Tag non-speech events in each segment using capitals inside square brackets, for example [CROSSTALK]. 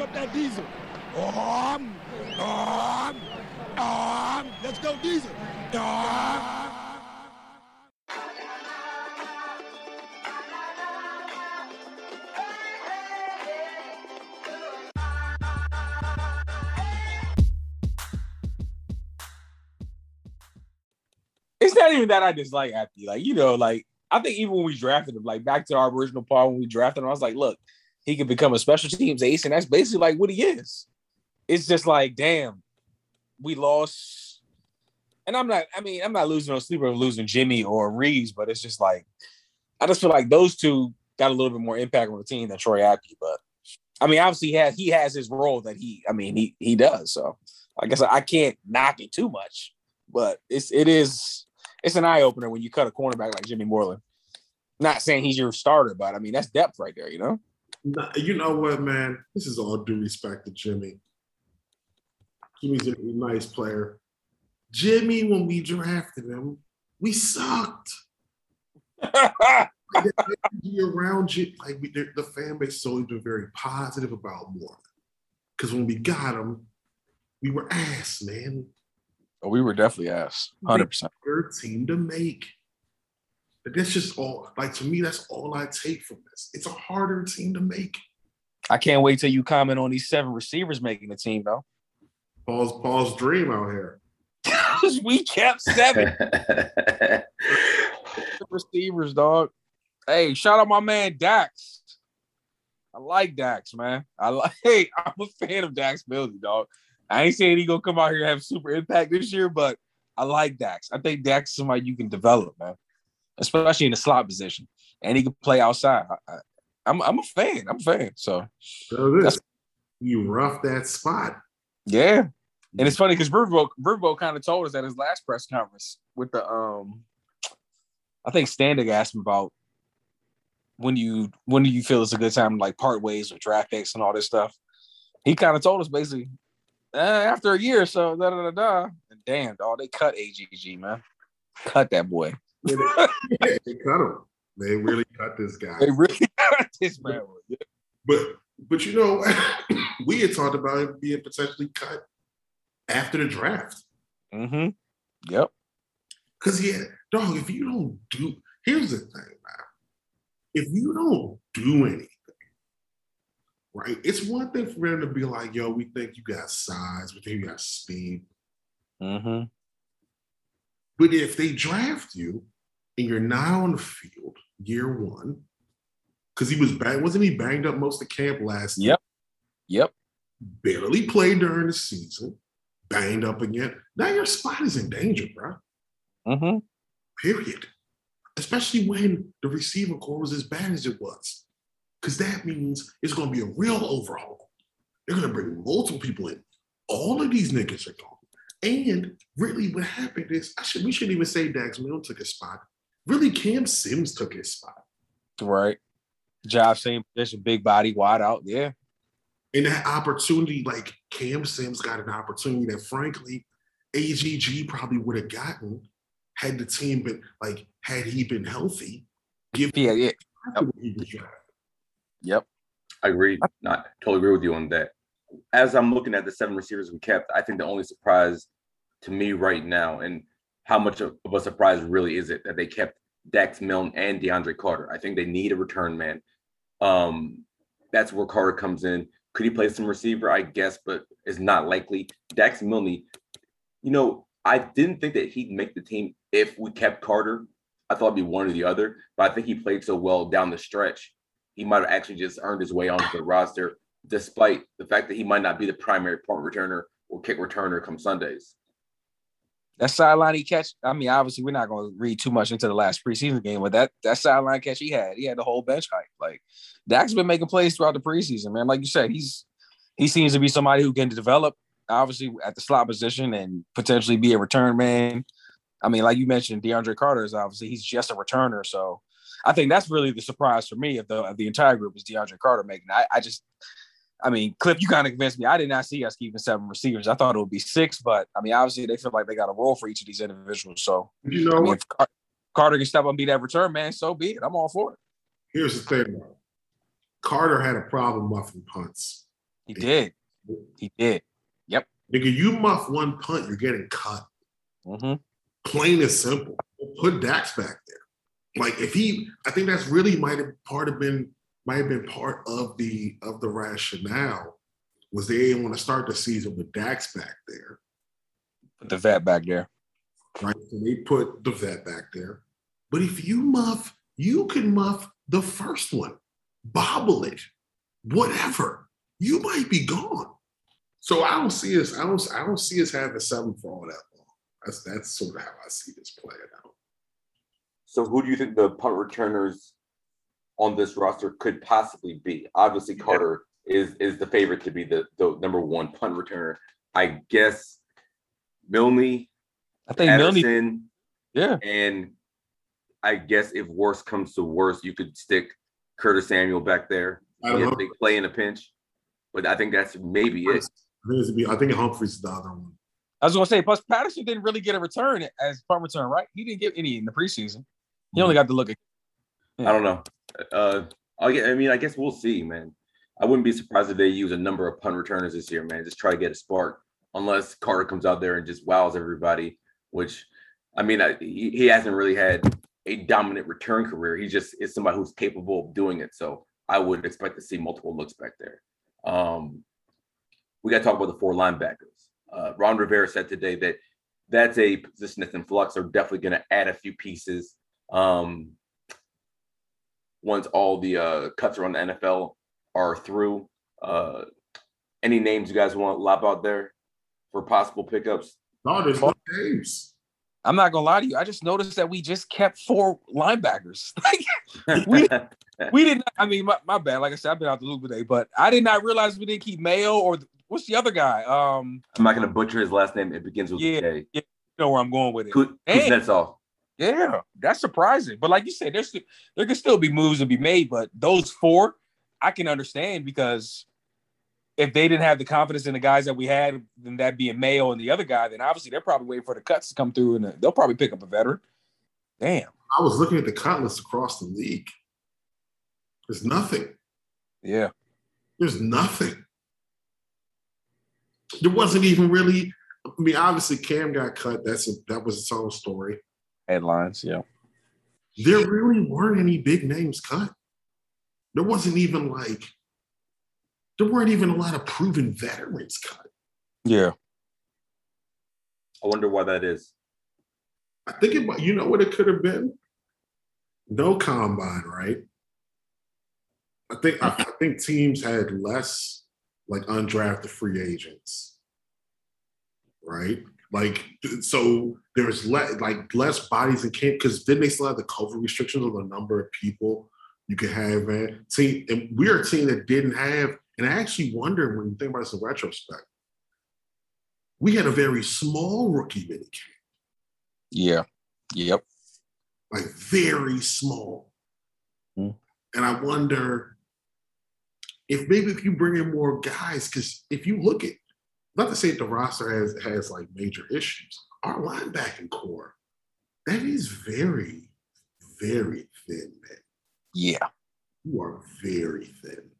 up that diesel. Um, um, um, let's go diesel. Um. It's not even that I dislike Apke. Like, you know, like I think even when we drafted him, like back to our original part when we drafted him, I was like, look, he can become a special teams ace, and that's basically like what he is. It's just like, damn, we lost. And I'm not, I mean, I'm not losing no sleep of losing Jimmy or Reaves, but it's just like, I just feel like those two got a little bit more impact on the team than Troy Apke. But I mean, obviously he has he has his role that he, I mean, he he does. So I guess I can't knock it too much, but it's it is it's an eye opener when you cut a cornerback like Jimmy Moreland. Not saying he's your starter, but I mean that's depth right there, you know. You know what, man? This is all due respect to Jimmy. Jimmy's a nice player. Jimmy, when we drafted him, we sucked. [LAUGHS] The around you, like we, the, the fan base has always been very positive about Moreland. Because when we got him, we were ass, man. Oh, we were definitely ass, hundred percent. Third team to make. But that's just all. Like to me, that's all I take from this. It's a harder team to make. I can't wait till you comment on these seven receivers making the team, though. Paul's Paul's dream out here. [LAUGHS] we kept seven [LAUGHS] receivers, dog. Hey, shout out my man Dax. I like Dax, man. I like. [LAUGHS] Hey, I'm a fan of Dax Milne, dog. I ain't saying he gonna come out here and have super impact this year, but I like Dax. I think Dax is somebody you can develop, man, especially in the slot position, and he can play outside. I, I, I'm I'm a fan. I'm a fan. So So you rough that spot. yeah, and it's funny because Riverboat Riverboat kind of told us at his last press conference with the um, I think Standing asked him about when you when do you feel it's a good time to like part ways with draft picks and all this stuff. He kind of told us basically uh, after a year or so, da da da da. And damn, dog, they cut AGG, man. Cut that boy. [LAUGHS] they cut him. They really cut this guy. They really [LAUGHS] cut this man. But but you know, [COUGHS] we had talked about him being potentially cut after the draft. Mm-hmm. Yep. Cause yeah, dog, if you don't do here's the thing, man. If you don't do anything, right? It's one thing for them to be like, yo, we think you got size, we think you got speed. Mm-hmm. But if they draft you and you're not on the field year one, because he was bang, wasn't he banged up most of camp last year? Yep. Yep. Barely played during the season, banged up again. Now your spot is in danger, bro. Mm-hmm. Period. Especially when the receiver core was as bad as it was. Because that means it's going to be a real overhaul. They're going to bring multiple people in. All of these niggas are gone. And really, what happened is, I should we shouldn't even say Dax Milne took his spot. Really, Cam Sims took his spot. Right. Job same position, big body, wide out. Yeah. And that opportunity, like Cam Sims got an opportunity that, frankly, AGG probably would have gotten had the team been like, had he been healthy. Give Yeah. Yeah. he was drafted. Yep. I agree. Not totally agree with you on that. As I'm looking at the seven receivers we kept, I think the only surprise to me right now, and how much of a surprise really is it that they kept Dax Milne and DeAndre Carter? I think they need a return man. Um, that's where Carter comes in. Could he play some receiver? I guess, but it's not likely. Dax Milne, you know, I didn't think that he'd make the team if we kept Carter. I thought it'd be one or the other, but I think he played so well down the stretch he might have actually just earned his way onto the roster, despite the fact that he might not be the primary punt returner or kick returner come Sundays. That sideline he catch. I mean, obviously, we're not going to read too much into the last preseason game, but that that sideline catch he had, he had the whole bench hype. Like Dax been making plays throughout the preseason, man. Like you said, he's he seems to be somebody who can develop, obviously, at the slot position and potentially be a return man. I mean, like you mentioned, DeAndre Carter is obviously he's just a returner, so I think that's really the surprise for me of the of the entire group is DeAndre Carter making. I, I just, I mean, Cliff, you kind of convinced me. I did not see us keeping seven receivers. I thought it would be six, but I mean, obviously they feel like they got a role for each of these individuals. So You know I mean, if Car- Carter can step up and be that return man, so be it. I'm all for it. Here's the thing. Carter had a problem muffing punts. He did. He did. Yep. Nigga, you muff one punt, you're getting cut. hmm Plain and simple. Put Dax back there. Like if he, I think that's really might have part of been might have been part of the of the rationale was they didn't want to start the season with Dax back there, Put the vet back there. right? So they put the vet back there. But if you muff, you can muff the first one, bobble it, whatever. You might be gone. So I don't see us. I don't. I don't see us having seven for all that long. That's that's sort of how I see this playing out. So who do you think the punt returners on this roster could possibly be? Obviously, Carter is is the favorite to be the, the number one punt returner. I guess Milne, I think Milne. Yeah. and I guess if worse comes to worse, you could stick Curtis Samuel back there. I don't if know. they play in a pinch. But I think that's maybe it. I think, it's be, I think Humphries is the other one. I was gonna say, plus Patterson didn't really get a return as punt return, right? He didn't get any in the preseason. He only mm-hmm. got to look at. I don't know. Uh, I mean, I guess we'll see, man. I wouldn't be surprised if they use a number of punt returners this year, man. Just try to get a spark, unless Carter comes out there and just wows everybody. Which, I mean, I, he, he hasn't really had a dominant return career. He just is somebody who's capable of doing it. So I would expect to see multiple looks back there. Um, we got to talk about the four linebackers. Uh, Ron Rivera said today that that's a position that's in flux. They're definitely going to add a few pieces. Um, once all the uh, cuts around the NFL are through. Uh, any names you guys want to lob out there for possible pickups? No, there's no games. I'm not gonna lie to you. I just noticed that we just kept four linebackers. [LAUGHS] Like We- [LAUGHS] we didn't. I mean, my, my bad. Like I said, I've been out the loop today, but I did not realize we didn't keep Mayo or the, what's the other guy? Um, I'm not going to butcher his last name. It begins with Yeah. a K. you know where I'm going with it. Ku- Hey. Kuznetsov. Yeah, that's surprising. But like you said, there's there can still be moves to be made. But those four, I can understand because if they didn't have the confidence in the guys that we had, then that being Mayo and the other guy, then obviously they're probably waiting for the cuts to come through, and they'll probably pick up a veteran. Damn. I was looking at the cut list across the league. There's nothing. Yeah. There's nothing. There wasn't even really. I mean, obviously Cam got cut. That's a, that was its own story. Headlines. Yeah. There really weren't any big names cut. There wasn't even like. There weren't even a lot of proven veterans cut. Yeah. I wonder why that is. I think it. might- You know what it could have been? No combine, right? I think I, I think teams had less like undrafted free agents, right? Like so, there's less like less bodies in camp because then they still have the COVID restrictions on the number of people you could have. Man, team and we're a team that didn't have. And I actually wonder when you think about this in retrospect, we had a very small rookie minicamp Yeah. Yep. like very small. Hmm. And I wonder if maybe if you bring in more guys, because if you look at, not to say the roster has has like major issues, our linebacking core, that is very, very thin, man. Yeah. You are very thin.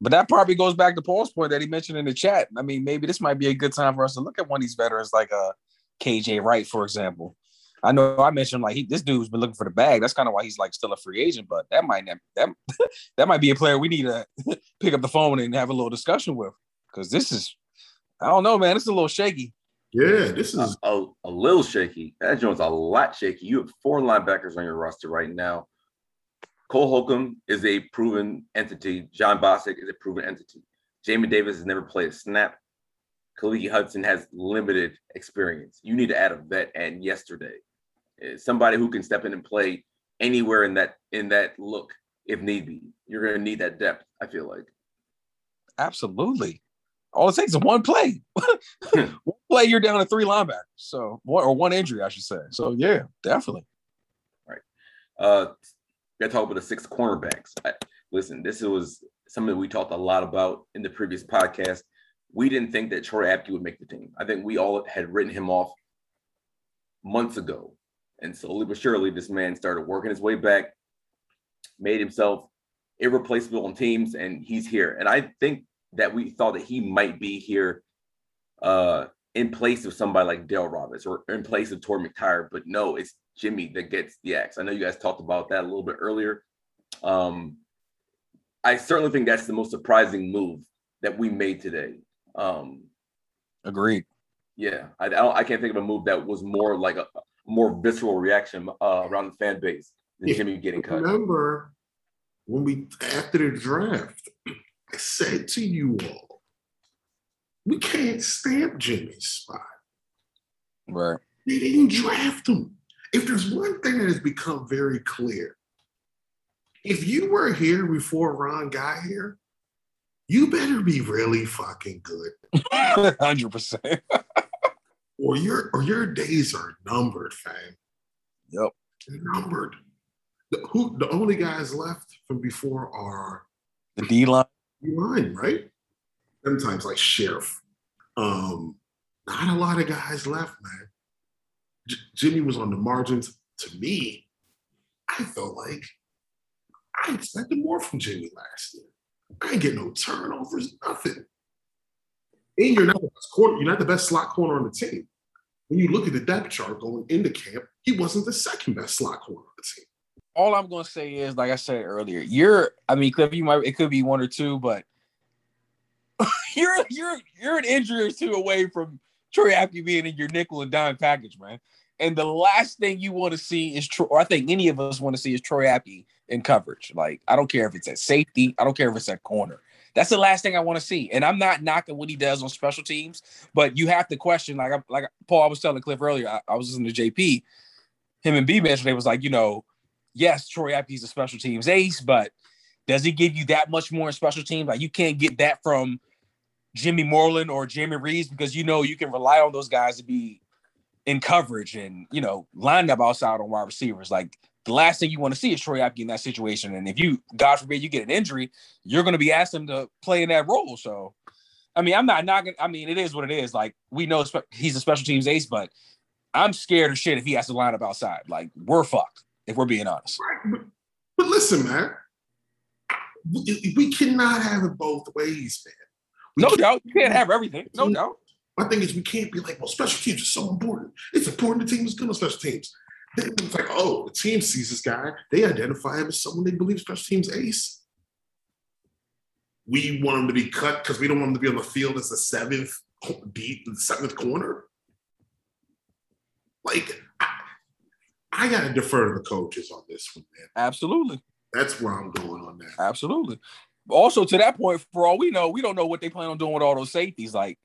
But that probably goes back to Paul's point that he mentioned in the chat. I mean, maybe this might be a good time for us to look at one of these veterans like uh KJ Wright, for example. I know I mentioned like he this dude's been looking for the bag. That's kind of why he's like still a free agent, but that might not, that [LAUGHS] that might be a player we need to [LAUGHS] pick up the phone and have a little discussion with. Because this is I don't know, man. It's a little shaky. Yeah, this is a, a little shaky. That joint's a lot shaky. You have four linebackers on your roster right now. Cole Holcomb is a proven entity. Jon Bostic is a proven entity. Jamin Davis has never played a snap. Khaleke Hudson has limited experience. You need to add a vet and yesterday. Uh, Somebody who can step in and play anywhere in that in that look if need be. You're gonna need that depth, I feel like. Absolutely. All it takes is one play. [LAUGHS] [LAUGHS] one play, you're down to three linebackers. So one or one injury, I should say. So yeah, definitely. Right. Uh, got to talk about the six cornerbacks. I, listen, this was something we talked a lot about in the previous podcast. We didn't think that Troy Apke would make the team. I think we all had written him off months ago, and slowly but surely, this man started working his way back, made himself irreplaceable on teams, and he's here. And I think that we thought that he might be here uh, in place of somebody like Dale Roberts or in place of Torry McTyer, but no, it's Jimmy that gets the axe. I know you guys talked about that a little bit earlier. Um, I certainly think that's the most surprising move that we made today. Um, Agreed. Yeah, I, I, don't, I can't think of a move that was more like a, a more visceral reaction uh, around the fan base than Yeah, Jimmy getting cut. Remember when we after the draft, I said to you all, we can't stamp Jimmy's spot. Right. They didn't draft him. If there's one thing that has become very clear, if you were here before Ron got here, you better be really fucking good, [LAUGHS] Hundred percent. or your or your days are numbered, fam. Yep. Numbered. The, who the only guys left from before are The D line. Line, right? Sometimes like Scherff. Um, not a lot of guys left, man. J- Jimmy was on the margins. To me, I felt like I expected more from Jimmy last year. I ain't get no turnovers, nothing. And you're not the best corner, you're not the best slot corner on the team. When you look at the depth chart going into camp, he wasn't the second best slot corner on the team. All I'm gonna say is, like I said earlier, you're. I mean, Cliff, you might. It could be one or two, but [LAUGHS] you're you're you're an injury or two away from Troy Apke being in your nickel and dime package, man. And the last thing you want to see is Troy, or I think any of us want to see is Troy Apke in coverage. Like, I don't care if it's at safety, I don't care if it's at corner. That's the last thing I want to see. And I'm not knocking what he does on special teams, but you have to question, like, like Paul, I was telling Cliff earlier, I, I was listening to JP, him and B mentioned it was like, you know, yes, Troy Apke's a special teams ace, but does he give you that much more in special teams? Like, you can't get that from Jimmy Moreland or Jamie Reaves because you know you can rely on those guys to be in coverage and you know lined up outside on wide receivers. Like the last thing you want to see is Troy Apke in that situation. And if you, God forbid, you get an injury, you're going to be asked him to play in that role. So, I mean, I'm not knocking. I mean, it is what it is. Like we know he's a special teams ace, but I'm scared of shit if he has to line up outside. Like we're fucked if we're being honest. Right. But, but listen, man, we, we cannot have it both ways, man. We No doubt, you can't have everything. No doubt. My thing is, we can't be like, well, special teams are so important. It's important the team is good on special teams. Then it's like, oh, the team sees this guy, they identify him as someone they believe special teams ace. We want him to be cut because we don't want him to be on the field as the seventh deep, the seventh corner. Like, I, got to defer to the coaches on this one, man. Absolutely. That's where I'm going on that. Absolutely. Also, to that point, for all we know, we don't know what they plan on doing with all those safeties. Like,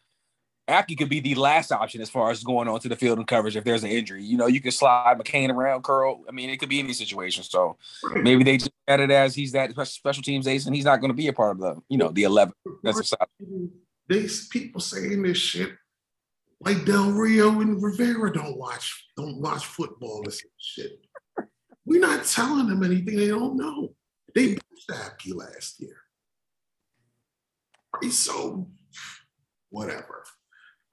Aki could be the last option as far as going onto the field and coverage if there's an injury. You know, you can slide McCain around, curl. I mean, it could be any situation. So maybe they just had it as he's that special teams ace, and he's not going to be a part of the, you know, the eleven. That's a side. they people saying this shit like Del Rio and Rivera don't watch don't watch football and shit. We're not telling them anything they don't know. They benched last year. Right, so whatever.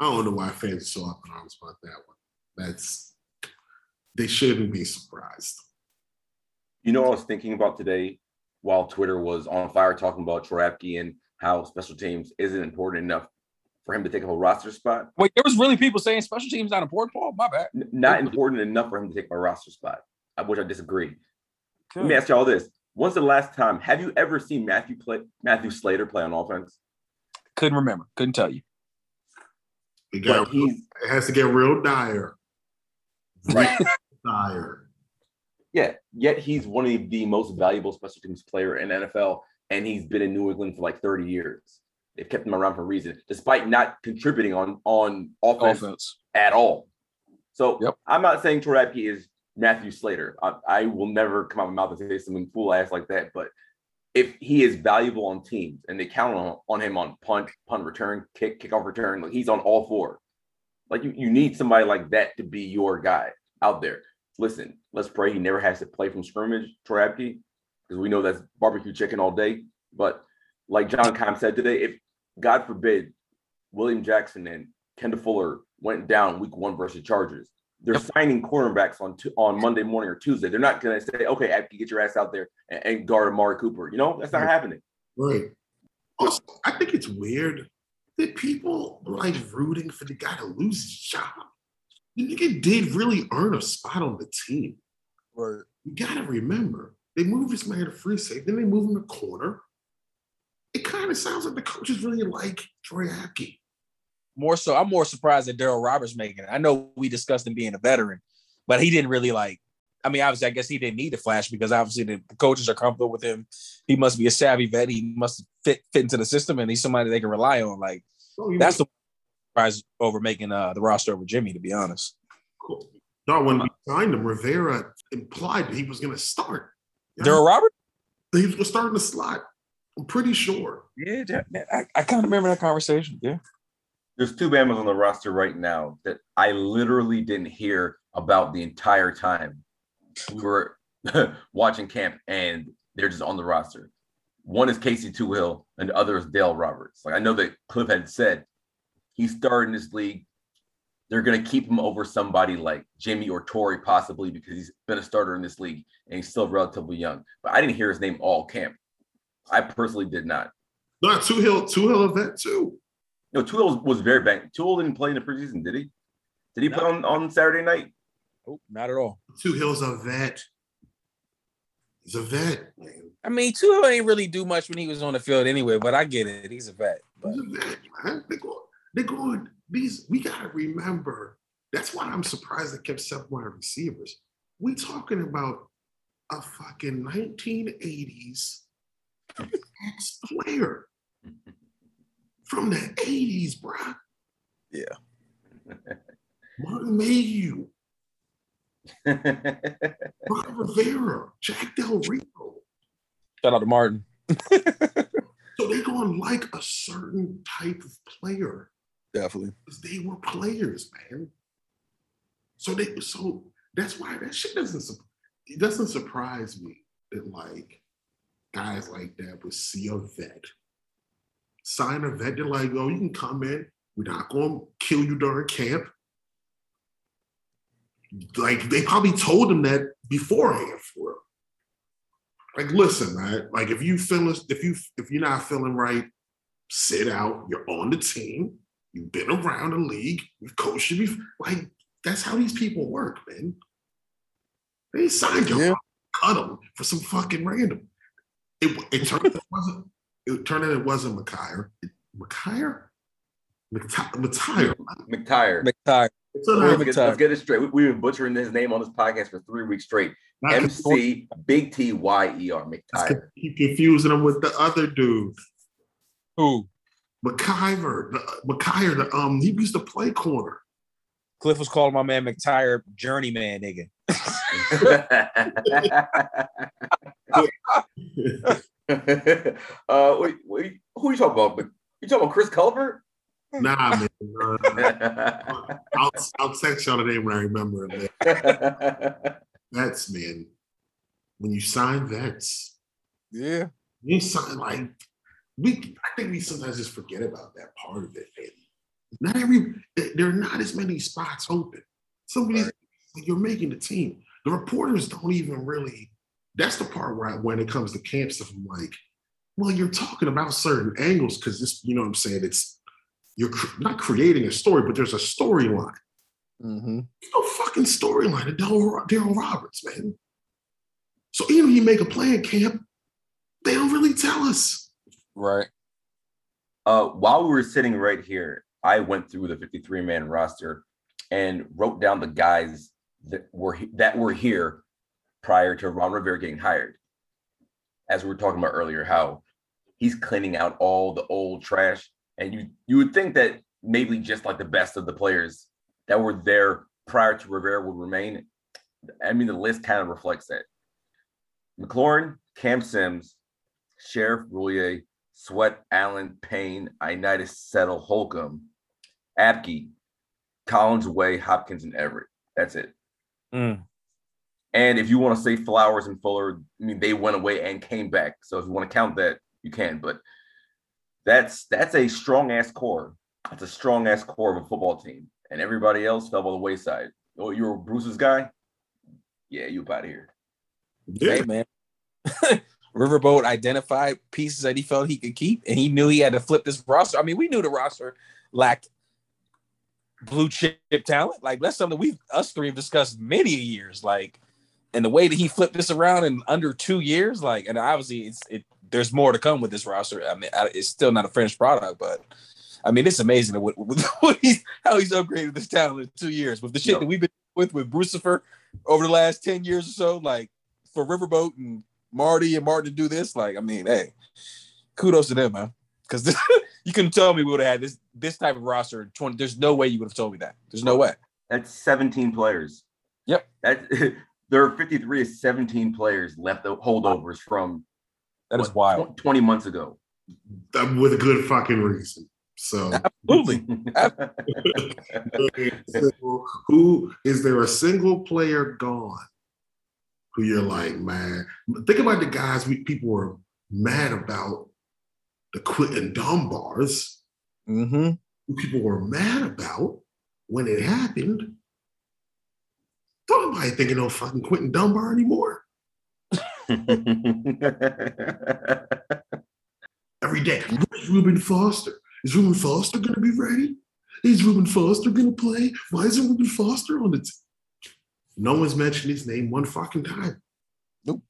I don't know why fans are so up in arms about that one. That's they shouldn't be surprised. You know what I was thinking about today while Twitter was on fire talking about Troy Apke and how special teams isn't important enough for him to take up a roster spot. Wait, there was really people saying special teams not important, Paul. My bad. N- not important enough for him to take up a roster spot. I which I disagree. Let me ask y'all this. When's the last time have you ever seen Matthew play Matthew Slater play on offense? Couldn't remember. Couldn't tell you. It, But got, he's it has to get real dire. right. [LAUGHS] Dire. Yeah, yet he's one of the most valuable special teams player in NFL, and he's been in New England for like 30 years. They've kept him around for a reason, despite not contributing on on offense, Offense. at all. So Yep. I'm not saying Troy Apke is Matthew Slater. I, I will never come out of my mouth and say something fool ass like that. But if he is valuable on teams and they count on, on him on punt, punt return, kick, kickoff return, like he's on all four. Like you, you need somebody like that to be your guy out there. Listen, let's pray he never has to play from scrimmage, Troy Apke, because we know that's barbecue chicken all day. But like John Keim said today, if God forbid William Jackson and Kendall Fuller went down week one versus Chargers, they're signing cornerbacks on tu- on Monday morning or Tuesday. They're not going to say, okay, Apke, get your ass out there and, and guard Amari Cooper. You know, that's not Right. happening. Right. Also, I think it's weird that people like rooting for the guy to lose his job. The nigga did really earn a spot on the team. Right. You gotta remember, they moved this man to free safety, then they move him to corner. It kind of sounds like the coaches really like Troy Apke. More so, I'm more surprised that Daryl Roberts making it. I know we discussed him being a veteran, but he didn't really like. I mean, obviously, I guess he didn't need to flash because obviously the coaches are comfortable with him. He must be a savvy vet. He must fit fit into the system, and he's somebody they can rely on. Like Oh, that's the surprise over making uh, the roster over Jimmy, to be honest. cool. No, when we signed him, Rivera implied that he was gonna start. Yeah, Daryl Roberts. he was gonna start in the slot. I'm pretty sure. Yeah, that- that- I, I kind of remember that conversation. Yeah. There's two Bama's on the roster right now that I literally didn't hear about the entire time we were [LAUGHS] watching camp, and they're just on the roster. One is Casey Toohill, and the other is Dale Roberts. Like I know that Cliff had said he's starting this league. They're gonna keep him over somebody like Jimmy or Torrey, possibly because he's been a starter in this league and he's still relatively young. But I didn't hear his name all camp. I personally did not. No, Toohill, two hill event too. No, Tool was very bad. Tool didn't play in the preseason, did he? Did he No. play on, on Saturday night? Oh, not at all. Toohill's a vet. He's a vet, man. I mean, Tua ain't really do much when he was on the field anyway, but I get it. He's a vet. But He's a vet, man. They're going, they're going, these, we gotta remember. That's why I'm surprised they kept seven wide receivers. We talking about a fucking 1980s ex player from the 80s, bro. Yeah. Martin Mayhew, Ron Rivera, Jack Del Rio. shout out to Martin. [LAUGHS] So they're going to like a certain type of player Definitely. because they were players, man. So they so that's why that shit doesn't su- it doesn't surprise me that like guys like that would see a vet, sign a vet. They're like, "Oh, you can come in. We're not going to kill you during camp." Like they probably told him that beforehand for him. Like, listen, man. Like, if you feel if you if you're not feeling right, sit out. You're on the team. You've been around the league. You've coached you. bef- Like, that's how these people work, man. They signed you, Yeah. cut them for some fucking random. It, it turned out it wasn't. It turned out it wasn't McKire. McKire. McTyer. McTyer. McTyer. So Let's get, let's get it straight. We, we've been butchering his name on this podcast for three weeks straight. not MC Big T Y E R McTyer. keep confusing them with the other dude, Who? McIver. The, McKire. The um, he used to play corner. Cliff was calling my man McTyer journeyman nigga. [LAUGHS] uh, wait, wait, who are you talking about? You talking about Chris Culver? Nah, man. Uh, I'll, I'll text y'all the name when I remember it. Man. Vets, man. When you sign vets, Yeah. you sign like we. I think we sometimes just forget about that part of it. Man. Not every there are not as many spots open. Some of these you're making the team. The reporters don't even really. That's the part where I, when it comes to camp stuff, I'm like, well, you're talking about certain angles because this, you know what I'm saying? It's you're cr- not creating a story, but there's a storyline. Mm-hmm. No fucking storyline to Daryl Daryl Roberts, man. So even if you make a play in camp, they don't really tell us. Right. Uh, while we were sitting right here, I went through the 53 man roster and wrote down the guys that were that were here prior to Ron Rivera getting hired. As we were talking about earlier, how he's cleaning out all the old trash, and you you would think that maybe just like the best of the players that were there prior to Rivera would remain. I mean, the list kind of reflects that. McLaurin, Cam Sims, Scherff Roullier, Sweat, Allen, Payne, Ioannidis, Settle, Holcomb, Apke, Collins, Way, Hopkins, and Everett. That's it. Mm. And if you want to say Flowers and Fuller, I mean they went away and came back. So if you want to count that, you can. But that's that's a strong ass core. That's a strong ass core of a football team. And everybody else fell by the wayside. Oh, you were Bruce's guy? Yeah, you up out of here. Yeah. Hey man. [LAUGHS] Riverboat identified pieces that he felt he could keep, and he knew he had to flip this roster. I mean, we knew the roster lacked blue chip talent. Like that's something we us three have discussed many years. Like, and the way that he flipped this around in under two years, like, and obviously it's it. There's more to come with this roster. I mean, it's still not a finished product, but I mean, it's amazing what, [LAUGHS] what he's, how he's upgraded this talent in two years with the shit that we've been with with Brucifer over the last ten years or so. Like for Riverboat and Marty and Martin to do this, like, I mean, hey, kudos to them, man. Because [LAUGHS] you couldn't tell me we would have had this this type of roster. 20, there's no way you would have told me that. There's no way. That's 17 players. Yep. That [LAUGHS] there are 53 is 17 players left the holdovers from that is what, wild. 20 months ago. With a good fucking reason. So [LAUGHS] absolutely. so, [LAUGHS] who is there a single player gone who you're like, man? Think about the guys we people were mad about the Quinton Dunbars. Mm-hmm. Who people were mad about when it happened. Don't nobody thinking no fucking Quinton Dunbar anymore. [LAUGHS] Every day, where's Reuben Foster? Is Reuben Foster going to be ready? Is Reuben Foster going to play? Why isn't Reuben Foster on the team? No one's mentioned his name one fucking time. Nope.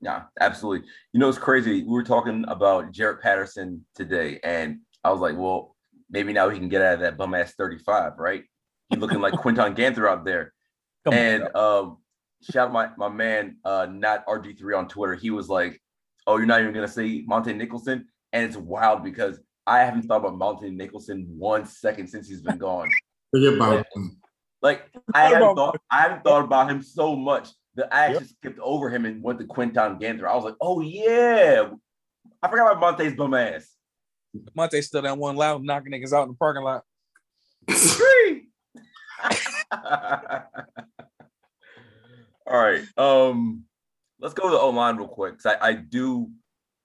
Yeah, absolutely. You know, it's crazy. We were talking about Jaret Patterson today, and I was like, well, maybe now he can get out of that bum ass 35, right? He's looking like Quinton Ganther out there. Come and on, um, shout out my, my man, uh, not RG3 on Twitter. He was like, Oh, you're not even gonna say Montae Nicholson? And it's wild because I haven't thought about Montae Nicholson one second since he's been gone. Forget about him. Like I haven't thought I haven't thought about him so much that I actually yep. skipped over him and went to Quinton Ganther. I was like, oh yeah. I forgot about Montae's bum ass. Montae still that one loud knocking niggas out in the parking lot. [LAUGHS] All right. Um, let's go to the O line real quick. Cause I, I do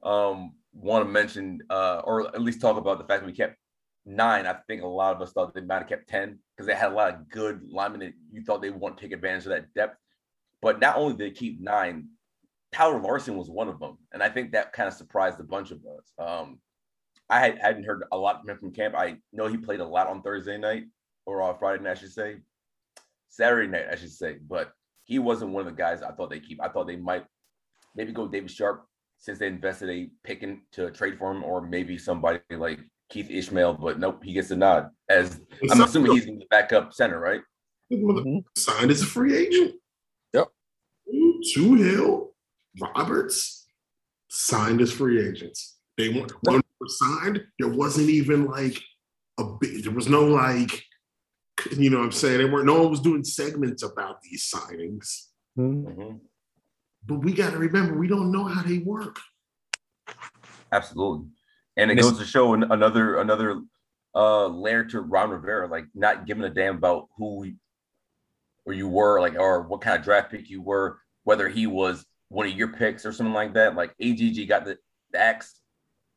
um want to mention uh, or at least talk about the fact that we kept nine. I think a lot of us thought they might have kept 10 because they had a lot of good linemen that you thought they want to take advantage of that depth. But not only did they keep nine, Tyler Larsen was one of them. And I think that kind of surprised a bunch of us. Um, I had, hadn't heard a lot from him from camp. I know he played a lot on Thursday night or on Friday night, I should say. Saturday night, I should say. But he wasn't one of the guys I thought they keep. I thought they might maybe go David Sharpe since they invested a picking to trade for him, or maybe somebody like Keith Ismael. but nope, he gets a nod. As I'm assuming he's going to back up center, right? Mm-hmm. Signed as a free agent. Yep. Toohill, Roberts signed as free agents. They weren't when they were signed. There wasn't even like a big. There was no like, you know, what I'm saying they weren't. No one was doing segments about these signings. Mm-hmm. But we got to remember, we don't know how they work. Absolutely, and it goes to show another another uh layer to Ron Rivera, like not giving a damn about who or you were, like or what kind of draft pick you were, whether he was one of your picks or something like that. Like AGG got the, the X,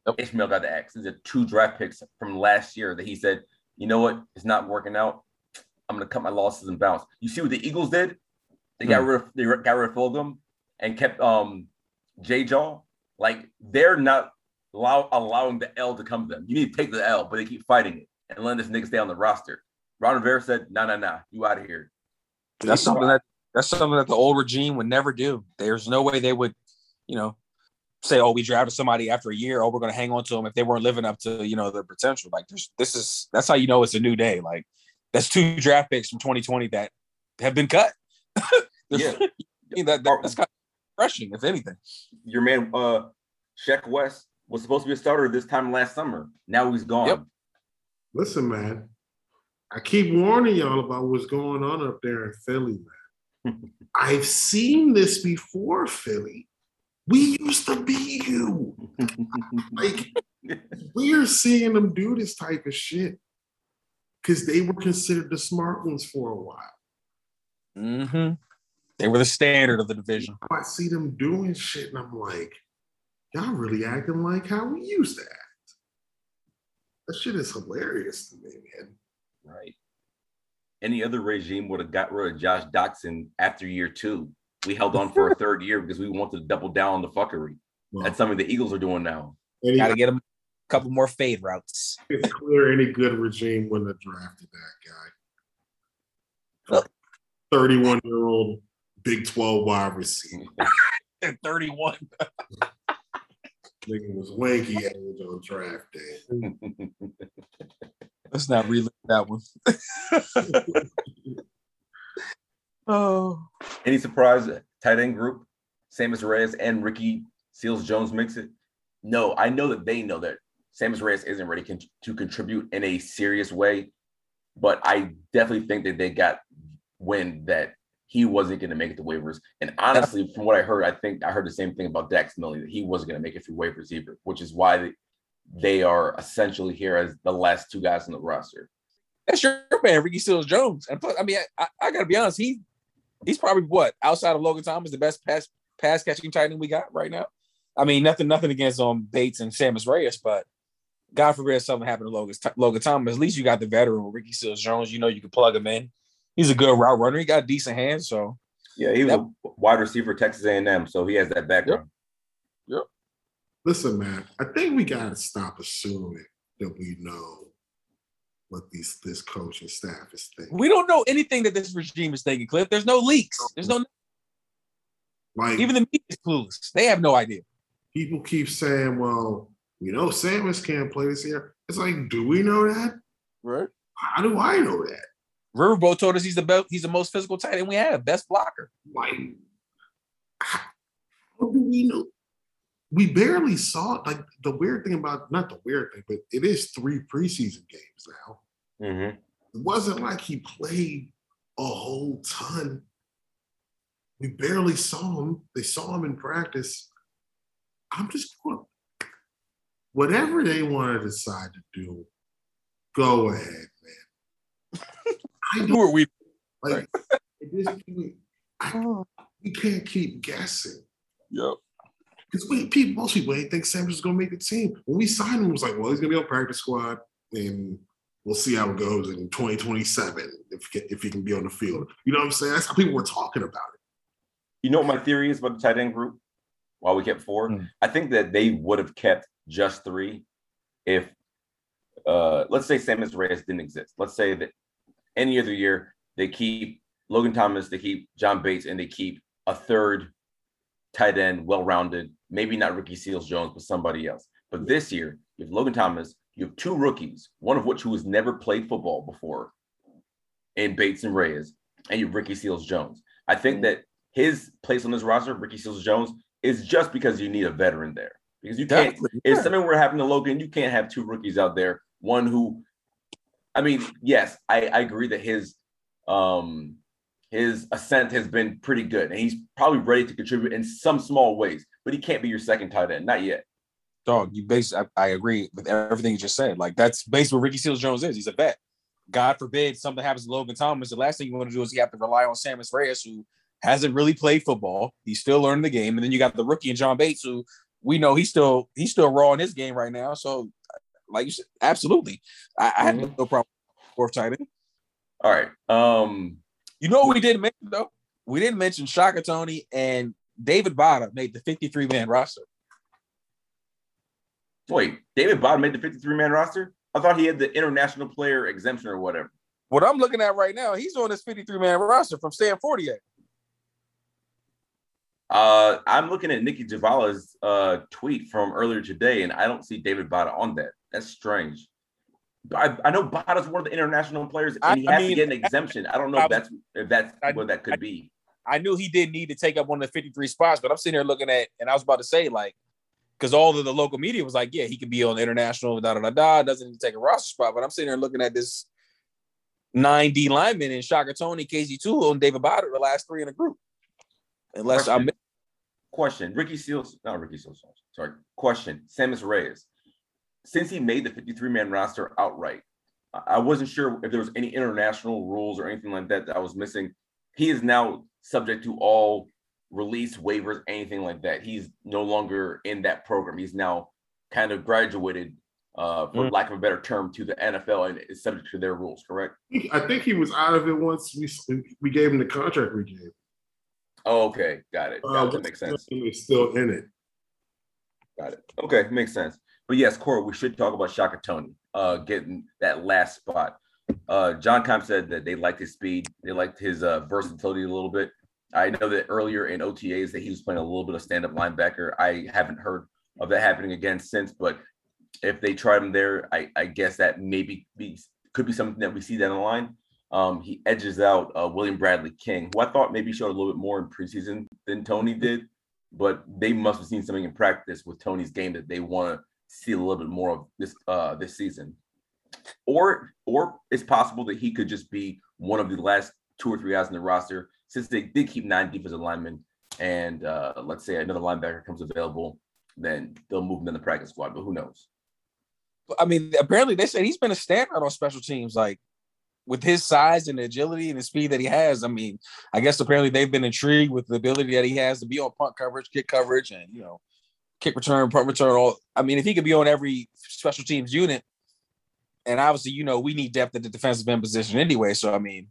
yep. Ismael got the X. These are two draft picks from last year that he said, you know what, it's not working out. I'm gonna cut my losses and bounce. You see what the Eagles did? They got mm. rid of they got rid of Fulgham and kept um J Jaw, like they're not allow, allowing the L to come to them. You need to take the L, but they keep fighting it and letting this nigga stay on the roster. Ron Rivera said, "No, no, no, you out of here." That's something that that's something that the old regime would never do. There's no way they would, you know, say, "Oh, we drafted somebody after a year. Oh, we're going to hang on to them if they weren't living up to you know their potential." Like, this, this is that's how you know it's a new day. Like, that's two draft picks from 2020 that have been cut. [LAUGHS] yeah, [LAUGHS] that, that, that's kind of refreshing, if anything. Your man, uh, Sheck West was supposed to be a starter this time last summer. Now he's gone. Yep. Listen, man, I keep warning y'all about what's going on up there in Philly, man. I've seen this before, Philly. We used to be you. like, [LAUGHS] we're seeing them do this type of shit because they were considered the smart ones for a while. Mm-hmm. They were the standard of the division. I see them doing shit, and I'm like, y'all really acting like how we used to act. That shit is hilarious to me, man. Right. Any other regime would have got rid of Josh Doctson after year two. We held on for a [LAUGHS] third year because we wanted to double down on the fuckery. Well, That's something the Eagles are doing now. any, Got to get him a couple more fade routes. it's clear any good regime wouldn't have drafted that guy. Look. 31 year old Big 12 wide receiver. [LAUGHS] 31. [LAUGHS] Nigga was wanky age on draft day. [LAUGHS] Let's not relive that one. [LAUGHS] oh, Any surprise tight end group? Sammis Reyes and Ricky Seals Jones mix it? No, I know that they know that Sammis Reyes isn't ready con- to contribute in a serious way, but I definitely think that they got wind that he wasn't going to make it to waivers. And honestly, from what I heard, I think I heard the same thing about Dax Milne that he wasn't going to make it through waivers either, which is why they, are essentially here as the last two guys on the roster. that's your man, Ricky Seals Jones. And plus, I mean, I, I, got to be honest, he he's probably what outside of Logan Thomas, the best pass pass catching tight end we got right now. I mean, nothing nothing against um Bates and Sammis Reyes, but God forbid something happened to Logan Logan Thomas. At least you got the veteran Ricky Seals Jones. You know you can plug him in. He's a good route runner. He got decent hands, so Yeah, he was Yep. a wide receiver Texas A&M, so he has that background. Yep. Listen, man, I think we gotta stop assuming that we know what these this coaching staff is thinking. we don't know anything that this regime is thinking. Cliff, there's no leaks. There's no Like even the media is clueless. They have no idea. people keep saying, well, we know Sammis can't play this year. It's like, do we know that? Right. How do I know that? Riverboat told us he's the best. He's the most physical tight end we have. Best blocker. Like, how, how do we know? We barely saw it. like the weird thing about not the weird thing, but it is three preseason games now. Mhm. It wasn't like he played a whole ton. We barely saw him. They saw him in practice. I'm just going, whatever they want to decide to do, go ahead, man. [LAUGHS] I Who don't are we? like at this point, I, we can't keep guessing. Yep. Because we people, most people ain't think Sam is gonna make the team. When we signed him, it was like, well, he's gonna be on practice squad, and we'll see how it goes in 2027 if he can, if he can be on the field. You know what I'm saying? That's how people were talking about it. You know what my theory is about the tight end group? While we kept four, Hmm. I think that they would have kept just three if, uh, let's say Sammis Reyes didn't exist. Let's say that any other year they keep Logan Thomas, they keep John Bates, and they keep a third tight end, well-rounded. Maybe not Ricky Seals Jones, but somebody else. But this year, you have Logan Thomas. You have two rookies, one of which who has never played football before, and Bates and Reyes, and you have Ricky Seals Jones. I think mm. that his place on this roster, Ricky Seals Jones, is just because you need a veteran there. Because you can't, Definitely. if something were happening to Logan, you can't have two rookies out there. One who, I mean, yes, I, I agree that his um his ascent has been pretty good, and he's probably ready to contribute in some small ways. But he can't be your second tight end, not yet. Dog, you base. I, I agree with everything you just said. Like that's basically what Ricky Seals Jones is. He's a vet. God forbid something happens to Logan Thomas. The last thing you want to do is you have to rely on Sammis Reyes, who hasn't really played football. He's still learning the game, and then you got the rookie and John Bates, who we know he's still he's still raw in his game right now. So, like you said, absolutely, I, I have no problem with fourth tight end. All right. Um, You know what we didn't mention though? We didn't mention Shaka Toney and David Bada made the 53 man roster. wait, David Bada made the 53 man roster. I thought he had the international player exemption or whatever. What I'm looking at right now, he's on this 53 man roster from Stan 48. Uh, I'm looking at Nicki Jhabvala's uh, tweet from earlier today, and I don't see David Bada on that. That's strange. I, I know Bada's one of the international players, and he I has mean, to get an exemption. I don't know I- if that's if that's I- what that could be. I knew he did need to take up one of the 53 spots, but I'm sitting here looking at, and I was about to say, like, because all of the local media was like, yeah, he could be on the international, da da da da, doesn't need to take a roster spot. But I'm sitting here looking at this 9D lineman and Shaka Toney, KZ2, and David Bada, the last three in the group. Unless I'm Question. Question: Ricky Seals, not Ricky Seals. Sorry. Question: Sammis Reyes. Since he made the 53 man roster outright, I I wasn't sure if there was any international rules or anything like that that I was missing. He is now subject to all release waivers, anything like that. He's no longer in that program. He's now kind of graduated, uh, for Mm. lack of a better term, to the NFL and is subject to their rules. Correct? I think he was out of it once we we gave him the contract we gave. Oh, okay, got it. Uh, That makes sense. He was still in it. Got it. Okay, makes sense. But yes, Corey, we should talk about Shaka Toney uh, getting that last spot. Uh, John Keim said that they liked his speed, they liked his uh, versatility a little bit. I know that earlier in OTAs that he was playing a little bit of stand-up linebacker. I haven't heard of that happening again since, but if they tried him there, I, I guess that maybe be, could be something that we see down the line. Um, he edges out uh, William Bradley King, who I thought maybe showed a little bit more in preseason than Toney did, but they must have seen something in practice with Toney's game that they want to see a little bit more of this uh, this season. Or or it's possible that he could just be one of the last two or three guys in the roster since they did keep nine defensive linemen and uh, let's say another linebacker comes available, then they'll move him in the practice squad. But who knows? I mean, apparently they said he's been a standout on special teams. Like with his size and agility and the speed that he has, I mean, I guess apparently they've been intrigued with the ability that he has to be on punt coverage, kick coverage, and you know, kick return, punt return. All I mean, if he could be on every special teams unit, and obviously, you know, we need depth at the defensive end position anyway. So I mean,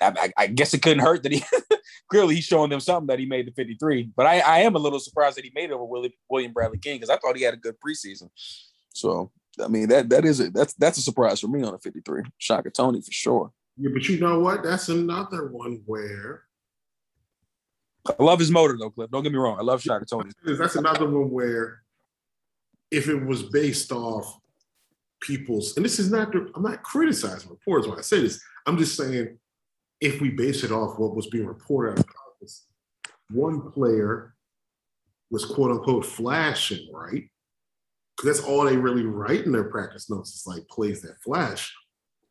I, I guess it couldn't hurt that he [LAUGHS] clearly he's showing them something that he made the 53. But I, I am a little surprised that he made it over Willie, William Bradley King because I thought he had a good preseason. So I mean that that is it. That's that's a surprise for me on a 53. Shaka Toney for sure. Yeah, but you know what? That's another one where I love his motor though, Cliff. Don't get me wrong. I love Shaka Toney. That's another one where if it was based off people's, and this is not, I'm not criticizing reporters when I say this. I'm just saying if we base it off what was being reported out of practice, one player was quote unquote flashing, right? Because that's all they really write in their practice notes is like plays that flash.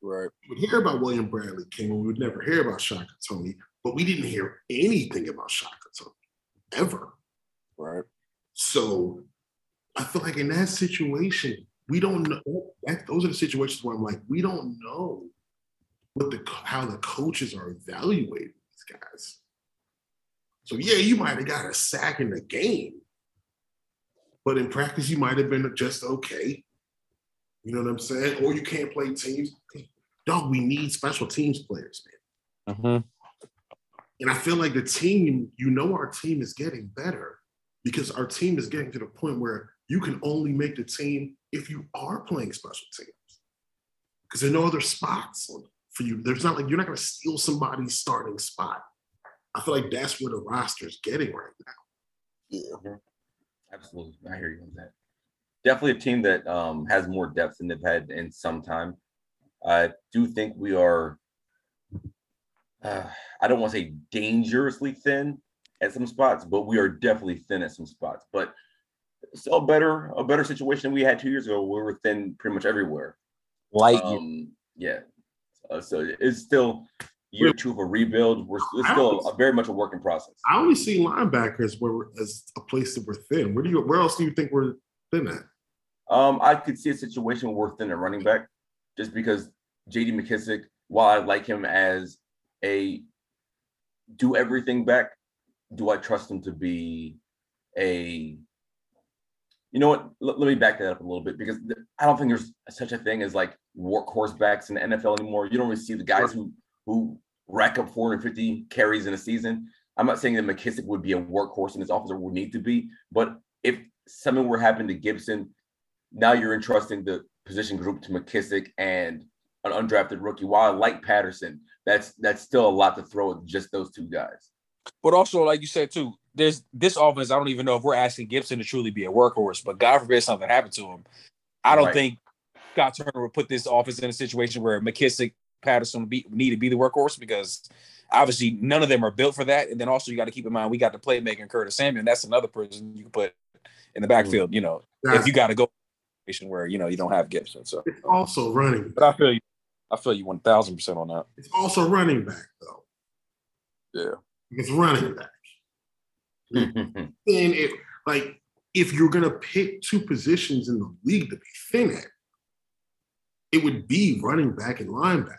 Right. We would hear about William Bradley King, we would never hear about Shaka Toney, but we didn't hear anything about Shaka Toney ever. Right. So I feel like in that situation, we don't know. That, those are the situations where I'm like, we don't know what the how the coaches are evaluating these guys. So yeah, you might have got a sack in the game, but in practice you might have been just okay. You know what I'm saying? Or you can't play teams. Dog, we need special teams players, man. Mm-hmm. And I feel like the team, you know, our team is getting better because our team is getting to the point where you can only make the team if you are playing special teams because there are no other spots for you. There's not like you're not going to steal somebody's starting spot. I feel like that's where the roster is getting right now. Yeah, absolutely. I hear you on that. Definitely a team that um, has more depth than they've had in some time. I do think we are. Uh, I don't want to say dangerously thin at some spots, but we are definitely thin at some spots. But still better, a better situation than we had two years ago. We were thin pretty much everywhere. Light. Um, yeah, uh, so it's still year two of a rebuild. We're it's still a, very much a work in process. I only see linebackers where as a place that we're thin. Where do you? Where else do you think we're thin at? Um, I could see a situation where we're thin at running back, just because J.D. McKissick. while I like him as a do everything back, do I trust him to be a you know what? L- let me back that up a little bit because I don't think there's such a thing as like workhorse backs in the NFL anymore. You don't really see the guys who who rack up 450 carries in a season. I'm not saying that McKissick would be a workhorse and his officer would need to be, but if something were happening to Gibson, now you're entrusting the position group to McKissick and an undrafted rookie. While I like Patterson, that's that's still a lot to throw at just those two guys. But also, like you said too, there's this offense. I don't even know if we're asking Gibson to truly be a workhorse, but God forbid something happened to him. I don't right. think Scott Turner would put this offense in a situation where McKissick, Patterson be, need to be the workhorse because obviously none of them are built for that. And then also you got to keep in mind we got the playmaker Curtis Samuel, that's another person you can put in the backfield. Mm-hmm. You know, if you got to go where you know you don't have Gibson. So it's also running. But I feel you. I feel you one thousand percent on that. It's also running back though. Yeah, it's running back. [LAUGHS] and it like if you're gonna pick two positions in the league to be thin at, it would be running back and linebacker.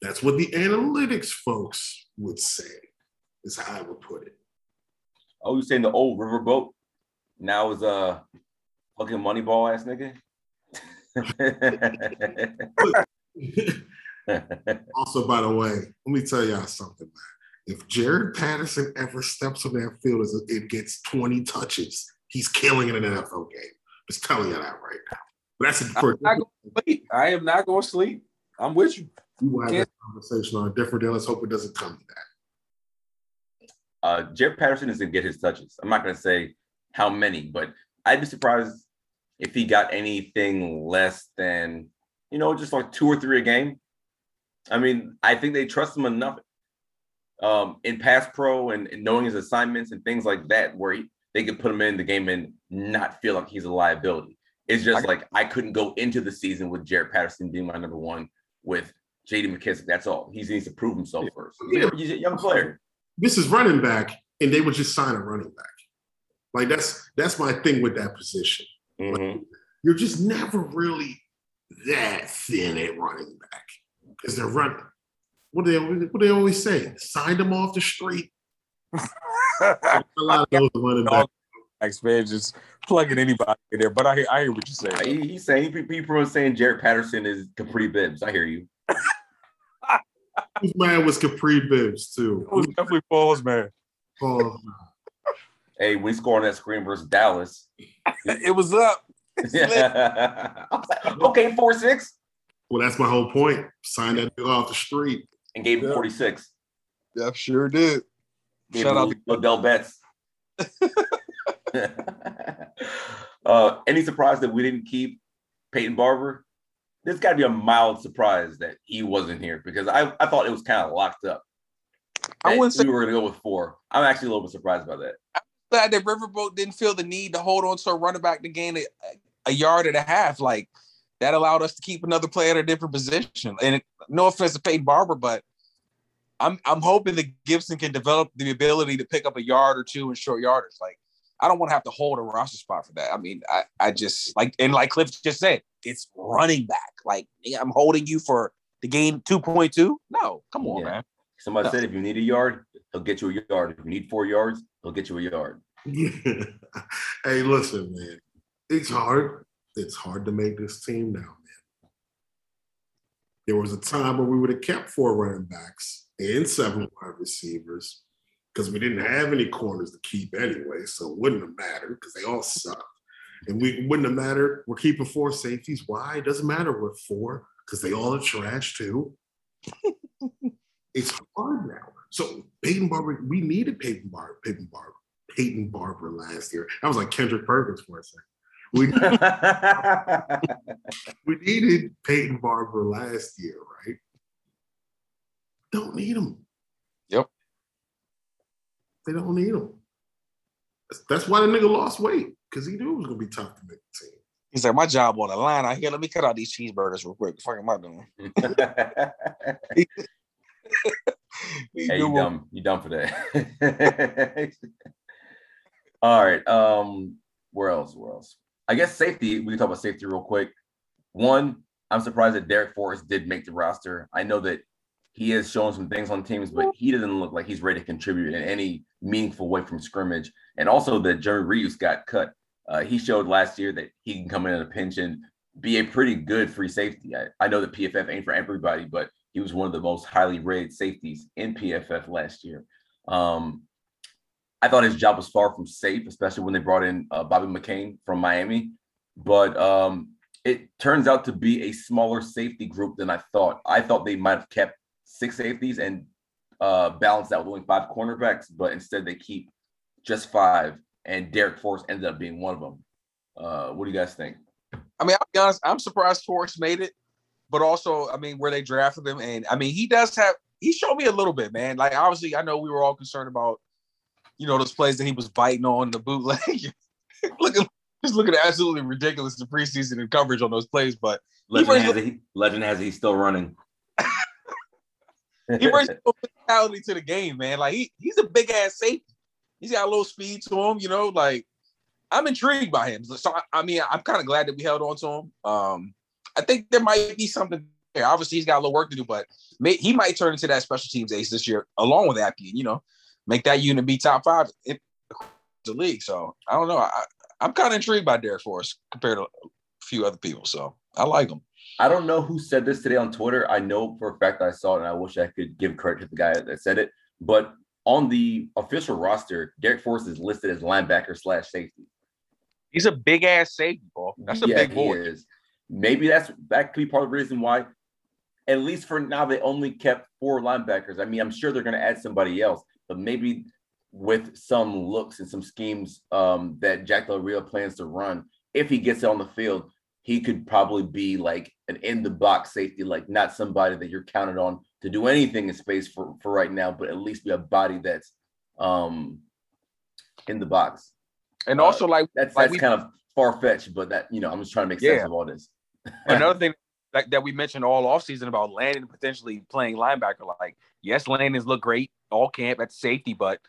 That's what the analytics folks would say, is how I would put it. Oh, you saying the old riverboat now is a fucking moneyball ass nigga? [LAUGHS] also, by the way, let me tell y'all something, man. If Jaret Patterson ever steps on that field and gets 20 touches, he's killing it in an NFL game. Just telling you that right now. But that's a, for, I am not going to sleep. I'm with you. We will have Can't. that conversation on a different day. Let's hope it doesn't come to that. Uh, Jaret Patterson is going to get his touches. I'm not going to say how many, but I'd be surprised if he got anything less than, you know, just like two or three a game. I mean, I think they trust him enough um, in pass pro and, and, knowing his assignments and things like that, where he, they could put him in the game and not feel like he's a liability. It's just I, like I couldn't go into the season with Jaret Patterson being my number one with JD McKissick. That's all. He needs to prove himself first. He's, he's a young player. This is running back, and they would just sign a running back. Like that's that's my thing with that position. Mm-hmm. Like, you're just never really that thin at running back because they're running. What do they what do they always say? Sign them off the street. [LAUGHS] a lot of those running back. Man, just plugging anybody in there, but I hear, I hear what you're saying. He, he's saying people are saying Jaret Patterson is Kapri Bibbs. I hear you. [LAUGHS] Whose man was Kapri Bibbs too? It was definitely Paul's man. Paul's man. Hey, we scored on that screen versus Dallas. [LAUGHS] it was up. [LAUGHS] okay, four six. Well, that's my whole point. Signed that dude off the street and gave him yeah. forty six. Yeah, sure did. Gave Shout out to Odell Betts. [LAUGHS] uh, any surprise that we didn't keep Peyton Barber? There's got to be a mild surprise that he wasn't here because I, I thought it was kind of locked up. I wouldn't say we were going to go with four. I'm actually a little bit surprised by that. I'm glad that Riverboat didn't feel the need to hold on to a running back to gain a, a yard and a half. Like that allowed us to keep another player at a different position. And no offense to Peyton Barber, but I'm I'm hoping that Gibson can develop the ability to pick up a yard or two in short yardage. Like I don't want to have to hold a roster spot for that. I mean, I, I just like and like Cliff just said, it's running back. Like I'm holding you for the game 2.2. No, come on, yeah. man. Somebody no. said if you need a yard, he'll get you a yard. If you need four yards, he'll get you a yard. [LAUGHS] hey, listen, man. It's hard. It's hard to make this team now, man. There was a time where we would have kept four running backs and seven wide receivers because we didn't have any corners to keep anyway, so it wouldn't have mattered because they all suck. And we wouldn't have mattered. We're keeping four safeties. Why? It doesn't matter. We're four because they all are trash too. [LAUGHS] it's hard now. So Peyton Barber, we needed Peyton Barber, Peyton Barber, Peyton Barber last year. I was like Kendrick Perkins for a second. We, [LAUGHS] we needed Peyton Barber last year, right? Don't need him. Yep. They don't need him. That's why the nigga lost weight because he knew it was gonna be tough to make the team. He's like, my job on the line out here. Let me cut out these cheeseburgers real quick. What am I doing? [LAUGHS] [LAUGHS] hey, you dumb. You dumb for that. All right. Um, where else? Where else? I guess safety. We can talk about safety real quick. One, I'm surprised that Darrick Forrest did make the roster. I know that he has shown some things on teams, but he doesn't look like he's ready to contribute in any meaningful way from scrimmage. And also that Jerry Reaves got cut. Uh, he showed last year that he can come in at a pinch and be a pretty good free safety. I, I know that PFF ain't for everybody, but he was one of the most highly rated safeties in PFF last year. Um, I thought his job was far from safe, especially when they brought in uh, Bobby McCain from Miami. But um, it turns out to be a smaller safety group than I thought. I thought they might have kept six safeties and uh, balance that with only five cornerbacks, but instead they keep just five, and Darrick Forrest ended up being one of them. Uh, what do you guys think? I mean, I'll be honest, I'm surprised Forrest made it, but also, I mean, where they drafted him, and I mean, he does have he showed me a little bit, man. Like obviously, I know we were all concerned about, you know, those plays that he was biting on the bootleg. [LAUGHS] looking just looking absolutely ridiculous the preseason and coverage on those plays, but legend has, he, legend has he still running. [LAUGHS] he brings [LAUGHS] physicality to the game, man. Like he, he's a big ass safety. He's got a little speed to him, you know. Like I'm intrigued by him. So I, I mean, I'm kind of glad that we held on to him. Um, I think there might be something there. Obviously, he's got a little work to do, but may, he might turn into that special teams ace this year, along with Apke. You know, make that unit be top five in the league. So I don't know. I, I'm kind of intrigued by Darrick Forrest compared to a few other people. So I like him. I don't know who said this today on Twitter. I know for a fact I saw it, and I wish I could give credit to the guy that said it. But on the official roster, Darrick Forrest is listed as linebacker slash safety. He's a big ass safety, ball. That's a yeah, big he boy. is. Maybe that's that could be part of the reason why. At least for now, they only kept four linebackers. I mean, I'm sure they're going to add somebody else, but maybe with some looks and some schemes um, that Jack Del Rio plans to run, if he gets on the field, he could probably be like an in the box safety, like not somebody that you're counted on to do anything in space for for right now, but at least be a body that's um in the box. And Uh, also, like That's Like that's we- kind of far fetched, but that you know, I'm just trying to make sense Yeah. of all this. [LAUGHS] another thing like that we mentioned all offseason about Landon potentially playing linebacker. Like, yes, Landon's look great all camp at safety, but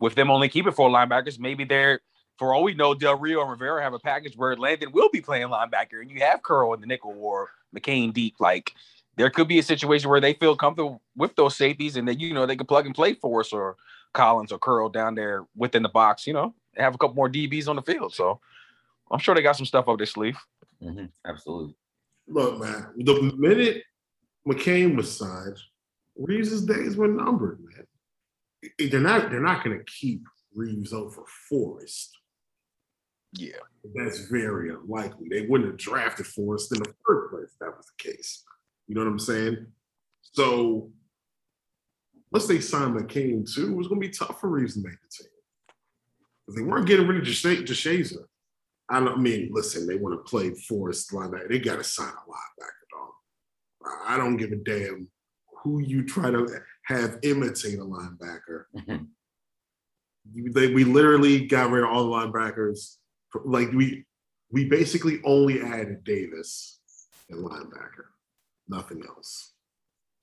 with them only keeping four linebackers, maybe they're for all we know, Del Rio and Rivera have a package where Landon will be playing linebacker, and you have Curl in the nickel or McCain deep. Like, there could be a situation where they feel comfortable with those safeties, and then you know they can plug and play for us or Collins or Curl down there within the box. You know, have a couple more DBs on the field. So I'm sure they got some stuff up their sleeve. Mhm, Absolutely. Look, man, the minute McCain was signed, Reaves' days were numbered, man. They're not they're not gonna keep Reaves over Forrest. Yeah. That's very unlikely. They wouldn't have drafted Forrest in the first place if that was the case. You know what I'm saying? So once they signed McCain too, it was gonna be tough for Reaves to make the team. Because they weren't getting rid of Desha- DeShazor. I don't I mean, listen, they want to play Forrest linebacker. They gotta sign a linebacker, dog. I- I don't give a damn who you try to have imitate a linebacker. They, we literally got rid of all the linebackers. Like we we basically only added Davis and linebacker, nothing else.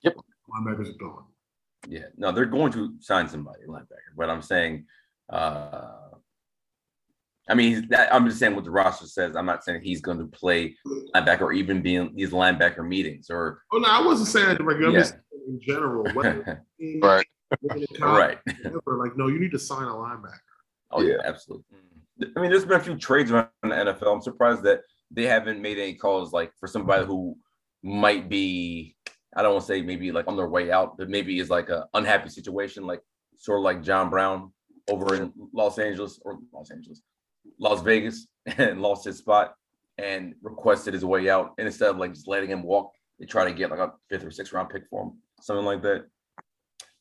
Yep. Linebackers are gone. Yeah, no, they're going to sign somebody linebacker, but I'm saying, uh, I mean, that, I'm just saying what the roster says. I'm not saying he's going to play linebacker or even be in these linebacker meetings or Oh no, I wasn't saying that directly. I'm Yeah. just in general. Whether [LAUGHS] Right. right. Whatever, like, no, you need to sign a linebacker. Oh yeah, absolutely. I mean, there's been a few trades around the NFL. I'm surprised that they haven't made any calls like for somebody who might be, I don't want to say maybe like on their way out, but maybe is like a unhappy situation, like sort of like John Brown over in Los Angeles or Los Angeles, Las Vegas, [LAUGHS] and lost his spot and requested his way out. And instead of like just letting him walk, they try to get like a fifth or sixth round pick for him, something like that.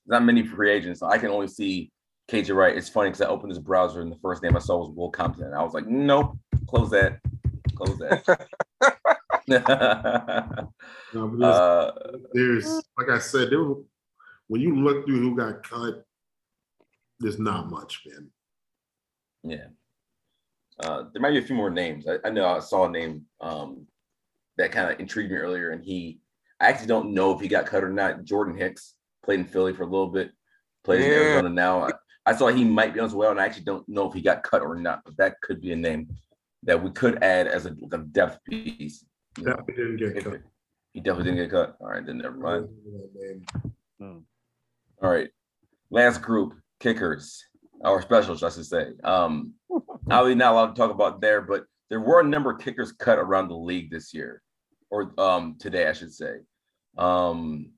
Not many free agents. I can only see KJ Wright. It's funny because I opened this browser and the first name I saw was Will Compton. And I was like, nope, close that. Close that. [LAUGHS] [LAUGHS] No, there's, uh, there's, like I said, there were, when you look through who got cut, there's not much, man. yeah. Uh, there might be a few more names. I, I know I saw a name um, that kind of intrigued me earlier, and he, I actually don't know if he got cut or not. Jordan Hicks played in Philly for a little bit, plays in Arizona now. I, I saw he might be on his way out, and I actually don't know if he got cut or not, but that could be a name that we could add as a, a depth piece. you know, Definitely didn't get if cut. it- he definitely didn't get cut. All right, then never mind. Man. All right. Last group, kickers, or specials, I should say. Um, [LAUGHS] obviously not allowed to talk about there, but there were a number of kickers cut around the league this year, or um today, I should say. Um,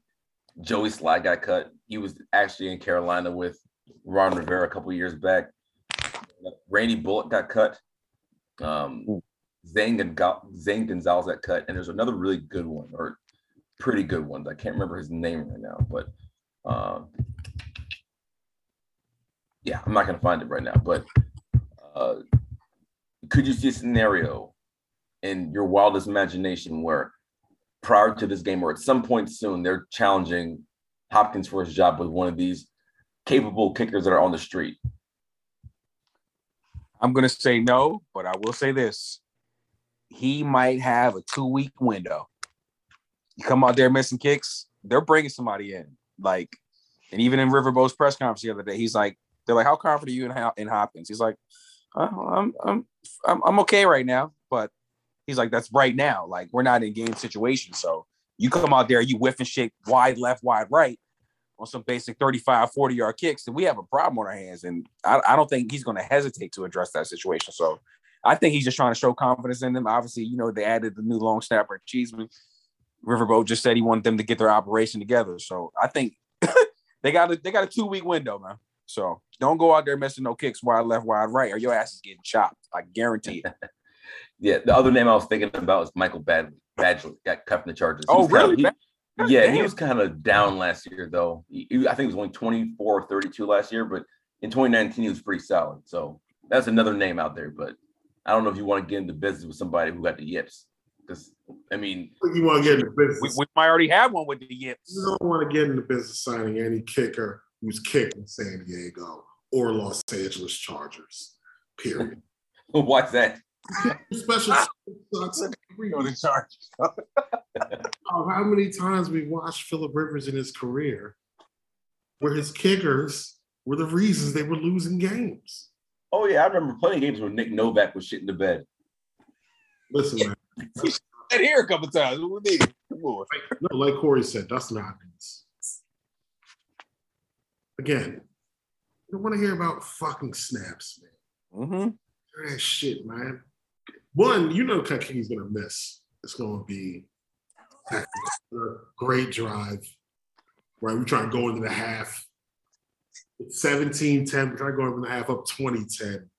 Joey Slye got cut. He was actually in Carolina with Ron Rivera a couple years back. Randy Bullock got cut. Um, Zane, Zane Gonzalez got cut, and there's another really good one, or pretty good one. I can't remember his name right now, but uh, yeah, I'm not gonna find it right now. But uh, could you see a scenario in your wildest imagination where prior to this game, or at some point soon, they're challenging Hopkins for his job with one of these capable kickers that are on the street? I'm gonna say no, but I will say this: he might have a two week window. You come out there missing kicks, they're bringing somebody in. Like, and even in Riverboat's press conference the other day, he's like, "They're like, how confident are you in, in Hopkins?" He's like, uh, I'm, I'm, I'm, I'm okay right now, but he's like, that's right now. Like, we're not in game situation, so you come out there, you whiffing shit wide left, wide right on some basic 35, 40 yard kicks, then we have a problem on our hands. And I, I don't think he's going to hesitate to address that situation. So I think he's just trying to show confidence in them. Obviously, you know, they added the new long snapper, Cheeseman. Riverboat just said he wanted them to get their operation together. So I think [LAUGHS] They got a they got a two week window, man. So don't go out there missing no kicks wide left, wide right, or your ass is getting chopped. I guarantee it. [LAUGHS] Yeah, the other name I was thinking about was Michael Badley. Badgley got cut from the Chargers. Oh, was kinda- really? he- yeah, he was kind of down last year, though. He- he- I think he was only 24 or 32 last year, but in 2019, he was pretty solid. So that's another name out there. But I don't know if you want to get into business with somebody who got the yips. Because, I mean, you want to get in the We, business. we might already have one with the yips. You don't want to get into business signing any kicker who's kicking San Diego or Los Angeles Chargers. Period. [LAUGHS] why's that? Special sucks every Go to [LAUGHS] Chargers. [LAUGHS] Oh, how many times we watched Philip Rivers in his career where his kickers were the reasons they were losing games. Oh, yeah, I remember of games where Nick Novak was shit in the bed. Listen, man. [LAUGHS] Been here a couple times. What we need? Come on. No, like Corey said, that's not Hopkins. Again, you don't want to hear about fucking snaps, man. Mm-hmm. Hear that shit, man. One, you know he's gonna miss. It's gonna be a great drive. Right, we try to go into the half. It's 17 10. We try to go into the half up 20 10.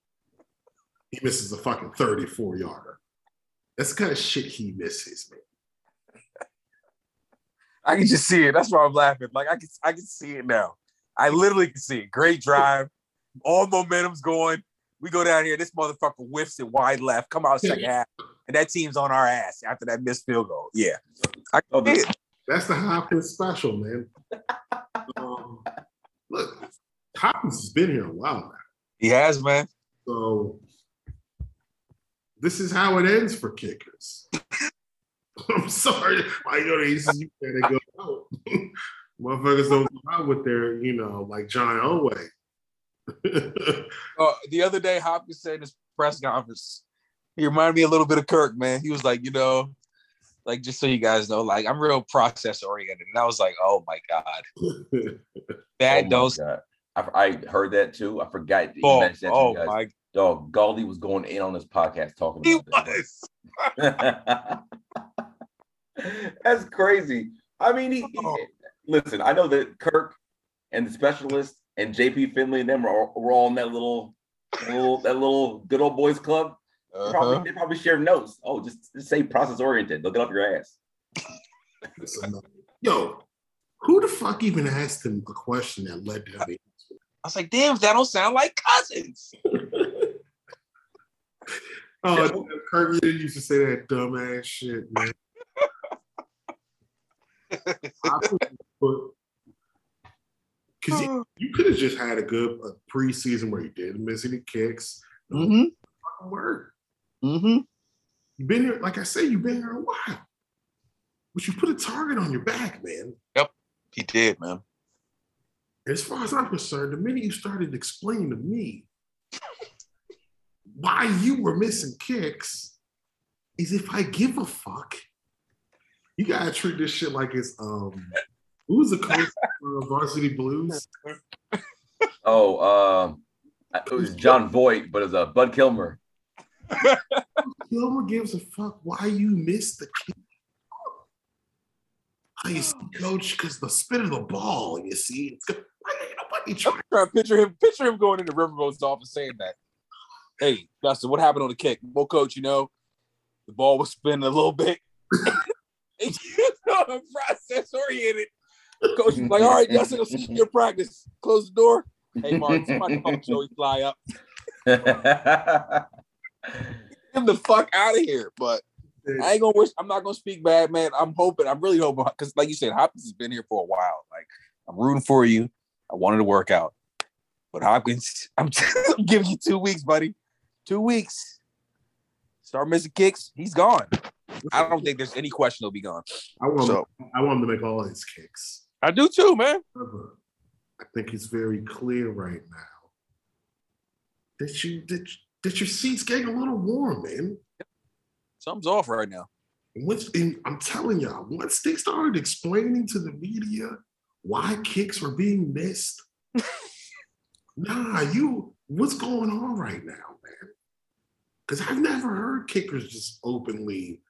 He misses a fucking 34 yarder. That's the kind of shit he misses, man. I can just see it. That's why I'm laughing. Like I can, I can see it now. I literally can see it. Great drive. All momentum's going. We go down here. This motherfucker whiffs it wide left. Come out second half, and that team's on our ass after that missed field goal. Yeah, I it. That's the Hopkins special, man. um, look, Hopkins has been here a while now. He has, man. So this is how it ends for kickers. [LAUGHS] I'm sorry. I know they used to use that, they go out. [LAUGHS] Motherfuckers don't go out with their, you know, like John Elway. Uh, [LAUGHS] the other day, Hopkins said in his press conference, he reminded me a little bit of Kirk, man. He was like, you know, like just so you guys know, like I'm real process oriented, and I was like, oh my god, [LAUGHS] that oh my those God. I, I heard that too. I forgot. that oh, that oh guys. my, Dog, Galdi was going in on this podcast talking he about that. was. [LAUGHS] That's crazy. I mean, he, he- Oh. listen. I know that Kirk and the specialist and JP Finlay and them are, were all in that little, little, that little good old boys club. They Uh-huh. Probably, they probably share notes. Oh, just, just say process oriented. Look it up your ass. Yo, who the fuck even asked him the question that led to the I was like, damn, that don't sound like cousins. [LAUGHS] Oh, Kirk really used to say that dumbass shit, man. [LAUGHS] Because you, you could have just had a good a preseason where you didn't miss any kicks. Mm-hmm. Fucking Word. Mm-hmm. You've been here, like I said, you've been here a while. But you put a target on your back, man. Yep, he did, man. As far as I'm concerned, the minute you started explaining to me [LAUGHS] why you were missing kicks, is if I give a fuck, you gotta treat this shit like it's um who's the coach of Varsity Blues? [LAUGHS] Oh, um, it was Jon Voight, but it's uh, Bud Kilmer. Kilmer gives a fuck why you missed the kick. Oh, you see, coach, because the spin of the ball, you see, it's good. Why ain't nobody trying? I'm trying to picture him, picture him going into Riverboat's office saying that. Hey, Dustin, what happened on the kick? Well, coach, you know, the ball was spinning a little bit. [LAUGHS] You know, process oriented. Coach was like, all right, Dustin, I'll see you in your practice. Close the door. Hey, Mark, somebody call Joey Fly up. [LAUGHS] Get him the fuck out of here. But I ain't gonna wish. I'm not gonna speak bad, man. I'm hoping. I'm really hoping because, like you said, Hopkins has been here for a while. Like I'm rooting for you. I wanted to work out, but Hopkins, [LAUGHS] I'm, [LAUGHS] I'm giving you two weeks, buddy. Two weeks. Start missing kicks. He's gone. I don't think there's any question he'll be gone. I want, So I want him to make all his kicks. I do too, man. I think it's very clear right now that you that, that your seat's getting a little warm, man. Something's off right now. And once and I'm telling y'all, once they started explaining to the media why kicks were being missed, [LAUGHS] nah, you what's going on right now, man? Because I've never heard kickers just openly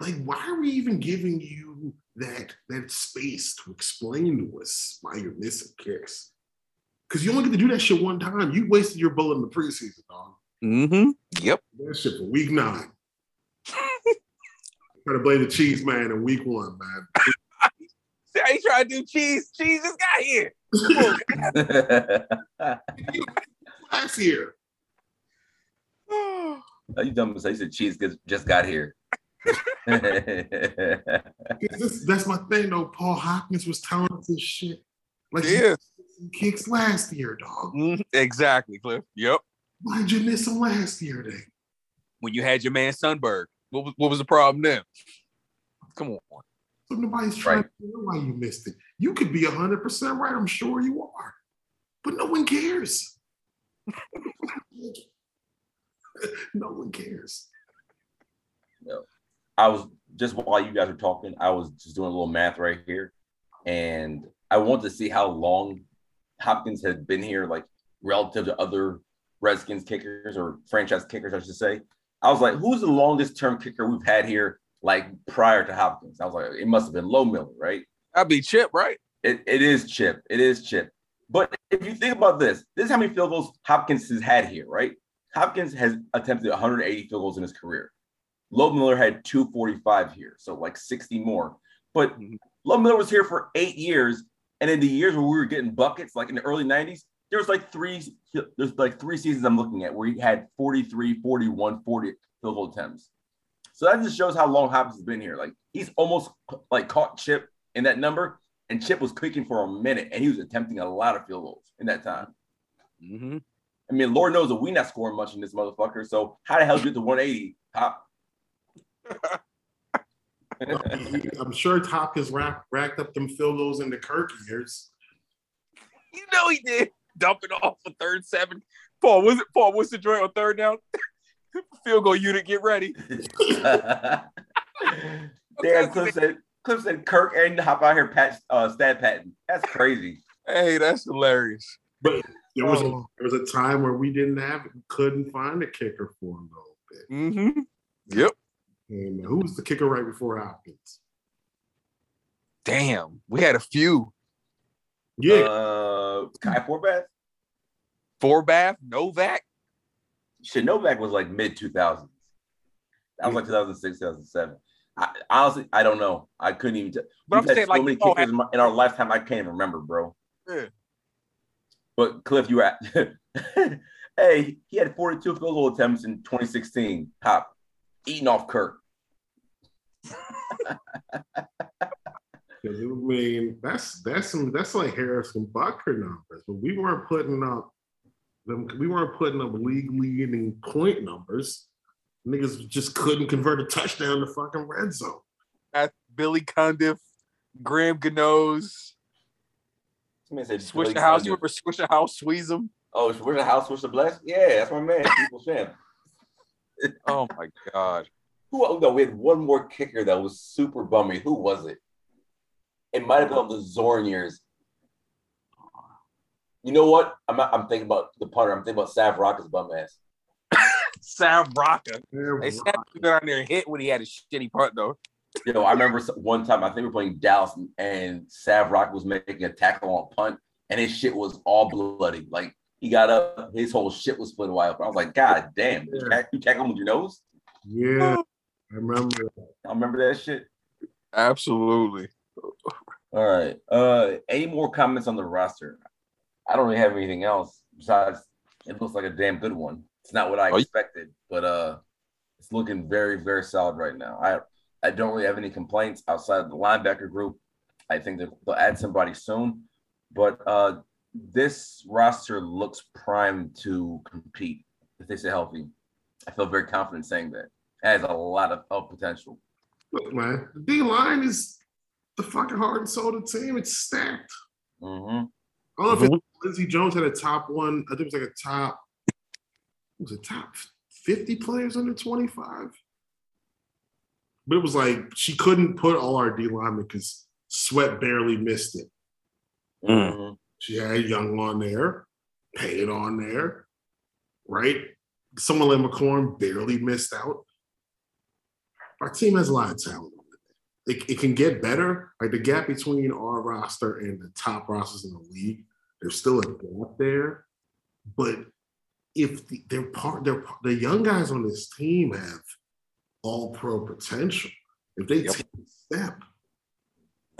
like, why are we even giving you that that space to explain to us why you're missing kicks. Because you only get to do that shit one time. You wasted your bullet in the preseason, dog. Mm-hmm. Yep. That shit for week nine. [LAUGHS] Try to blame the cheese man in week one, man. [LAUGHS] See how you trying to do cheese? Cheese just got here. Last year. [SIGHS] you dumb say you said cheese just- just got here. This- that's my thing, though. Paul Hopkins was telling us this shit. Like he Yeah. some kicks last year, dog. Mhm. Exactly, Cliff. Yep. Why'd you miss him last year, then? When you had your man Sundberg, what was what was the problem then? Come on. So nobody's trying Right. to out why you missed it. You could be hundred percent right. I'm sure you are, but no one cares. [LAUGHS] [LAUGHS] no one cares. I was just while you guys were talking, I was just doing a little math right here, and I wanted to see how long Hopkins had been here, like relative to other Redskins kickers or franchise kickers, I should say. I was like, who's the longest term kicker we've had here, like prior to Hopkins? I was like, it must have been Lohmiller, right? That'd be Chip, right? It, it is Chip. It is Chip. But if you think about this, this is how many field goals Hopkins has had here, right? Hopkins has attempted 180 field goals in his career. Lohmiller had 245 here, so like 60 more. But Mhm. Lohmiller was here for eight years, and in the years where we were getting buckets, like in the early 90s, there was like three, there's like three seasons I'm looking at where he had 43, 41, 40 field goal attempts. So that just shows how long Hopkins has been here. Like he's almost like caught Chip in that number, and Chip was kicking for a minute, and he was attempting a lot of field goals in that time. Mm-hmm. I mean, Lord knows that we not scoring much in this motherfucker. So how the hell did you get to 180? Hop? [LAUGHS] I'm sure Hopkins racked, racked up them field goals in the Kirk years. You know he did. Dumping off for third seven. Paul, was it Paul? What's the joint on third down? [LAUGHS] Field goal unit, get ready. [LAUGHS] Damn, Cliff said, Cliff said Kirk and hop out here patch uh stat patent. That's crazy. Hey, that's hilarious. But there was a, Oh. there was a time where we didn't have couldn't find a kicker for him though. bit. Mm-hmm. Yep. And who was the kicker right before Hopkins? Damn, we had a few. Yeah, Uh Kai Forbath? Forbath, Novak. Shit, Novak was like mid 2000s. That was like 2006, 2007. I, honestly, I don't know. I couldn't even. T- But I'm We've had saying, so like, many kickers in, my, in our lifetime, I can't even remember, bro. Yeah. But Cliff, you were at. [LAUGHS] hey, he had 42 field goal attempts in 2016. Top, eating off Kirk. 'Cause I mean that's that's some that's like Harrison Butker numbers, but we weren't putting up them. We weren't putting up league leading point numbers. Niggas just couldn't convert a touchdown to fucking red zone. At Billy Cundiff, Graham Gano's, Somebody said Swish the House. Cundiff. You remember Swish the House, Squeeze him? Oh, where's the house? Where's the bless? Yeah, that's my man. People champ. Oh my God. Who? Oh, no, we had one more kicker that was super bummy. Who was it? It might have been the Zorn years. You know what? I'm not, I'm thinking about the punter. I'm thinking about Sav Rocca's bum ass. Sam Rocca. They're They said he got on there and hit when he had a shitty punt though. Yo, I remember one time I think we were playing Dallas and Sav Rock was making a tackle on punt and his shit was all bloody. Like he got up, his whole shit was split wide open. I was like, God damn, you, Yeah. tack- you tackle him with your nose? Yeah, I remember. I remember that shit. Absolutely. All right. Uh any more comments on the roster? I don't really have anything else besides it looks like a damn good one. It's not what I Oh, expected, but uh it's looking very, very solid right now. I I don't really have any complaints outside of the linebacker group. I think that they'll add somebody soon, but uh this roster looks primed to compete if they stay healthy. I feel very confident saying that. It has a lot of, of potential. Look, man, the D line is the fucking heart and soul of the team. It's stacked. hmm I don't know if it's Lindsay Jones had a top one. I think it was like a top. Was it top fifty players under twenty five? But it was like she couldn't put all our D linemen because Sweat barely missed it. hmm She had Young on there, Payne on there, right? Someone like McCorn barely missed out. Our team has a lot of talent it. it, it can get better. Like the gap between our roster and the top rosters in the league, there's still a gap there. But if the, they're part, they're the young guys on this team have all pro potential. If they Yep. take a step,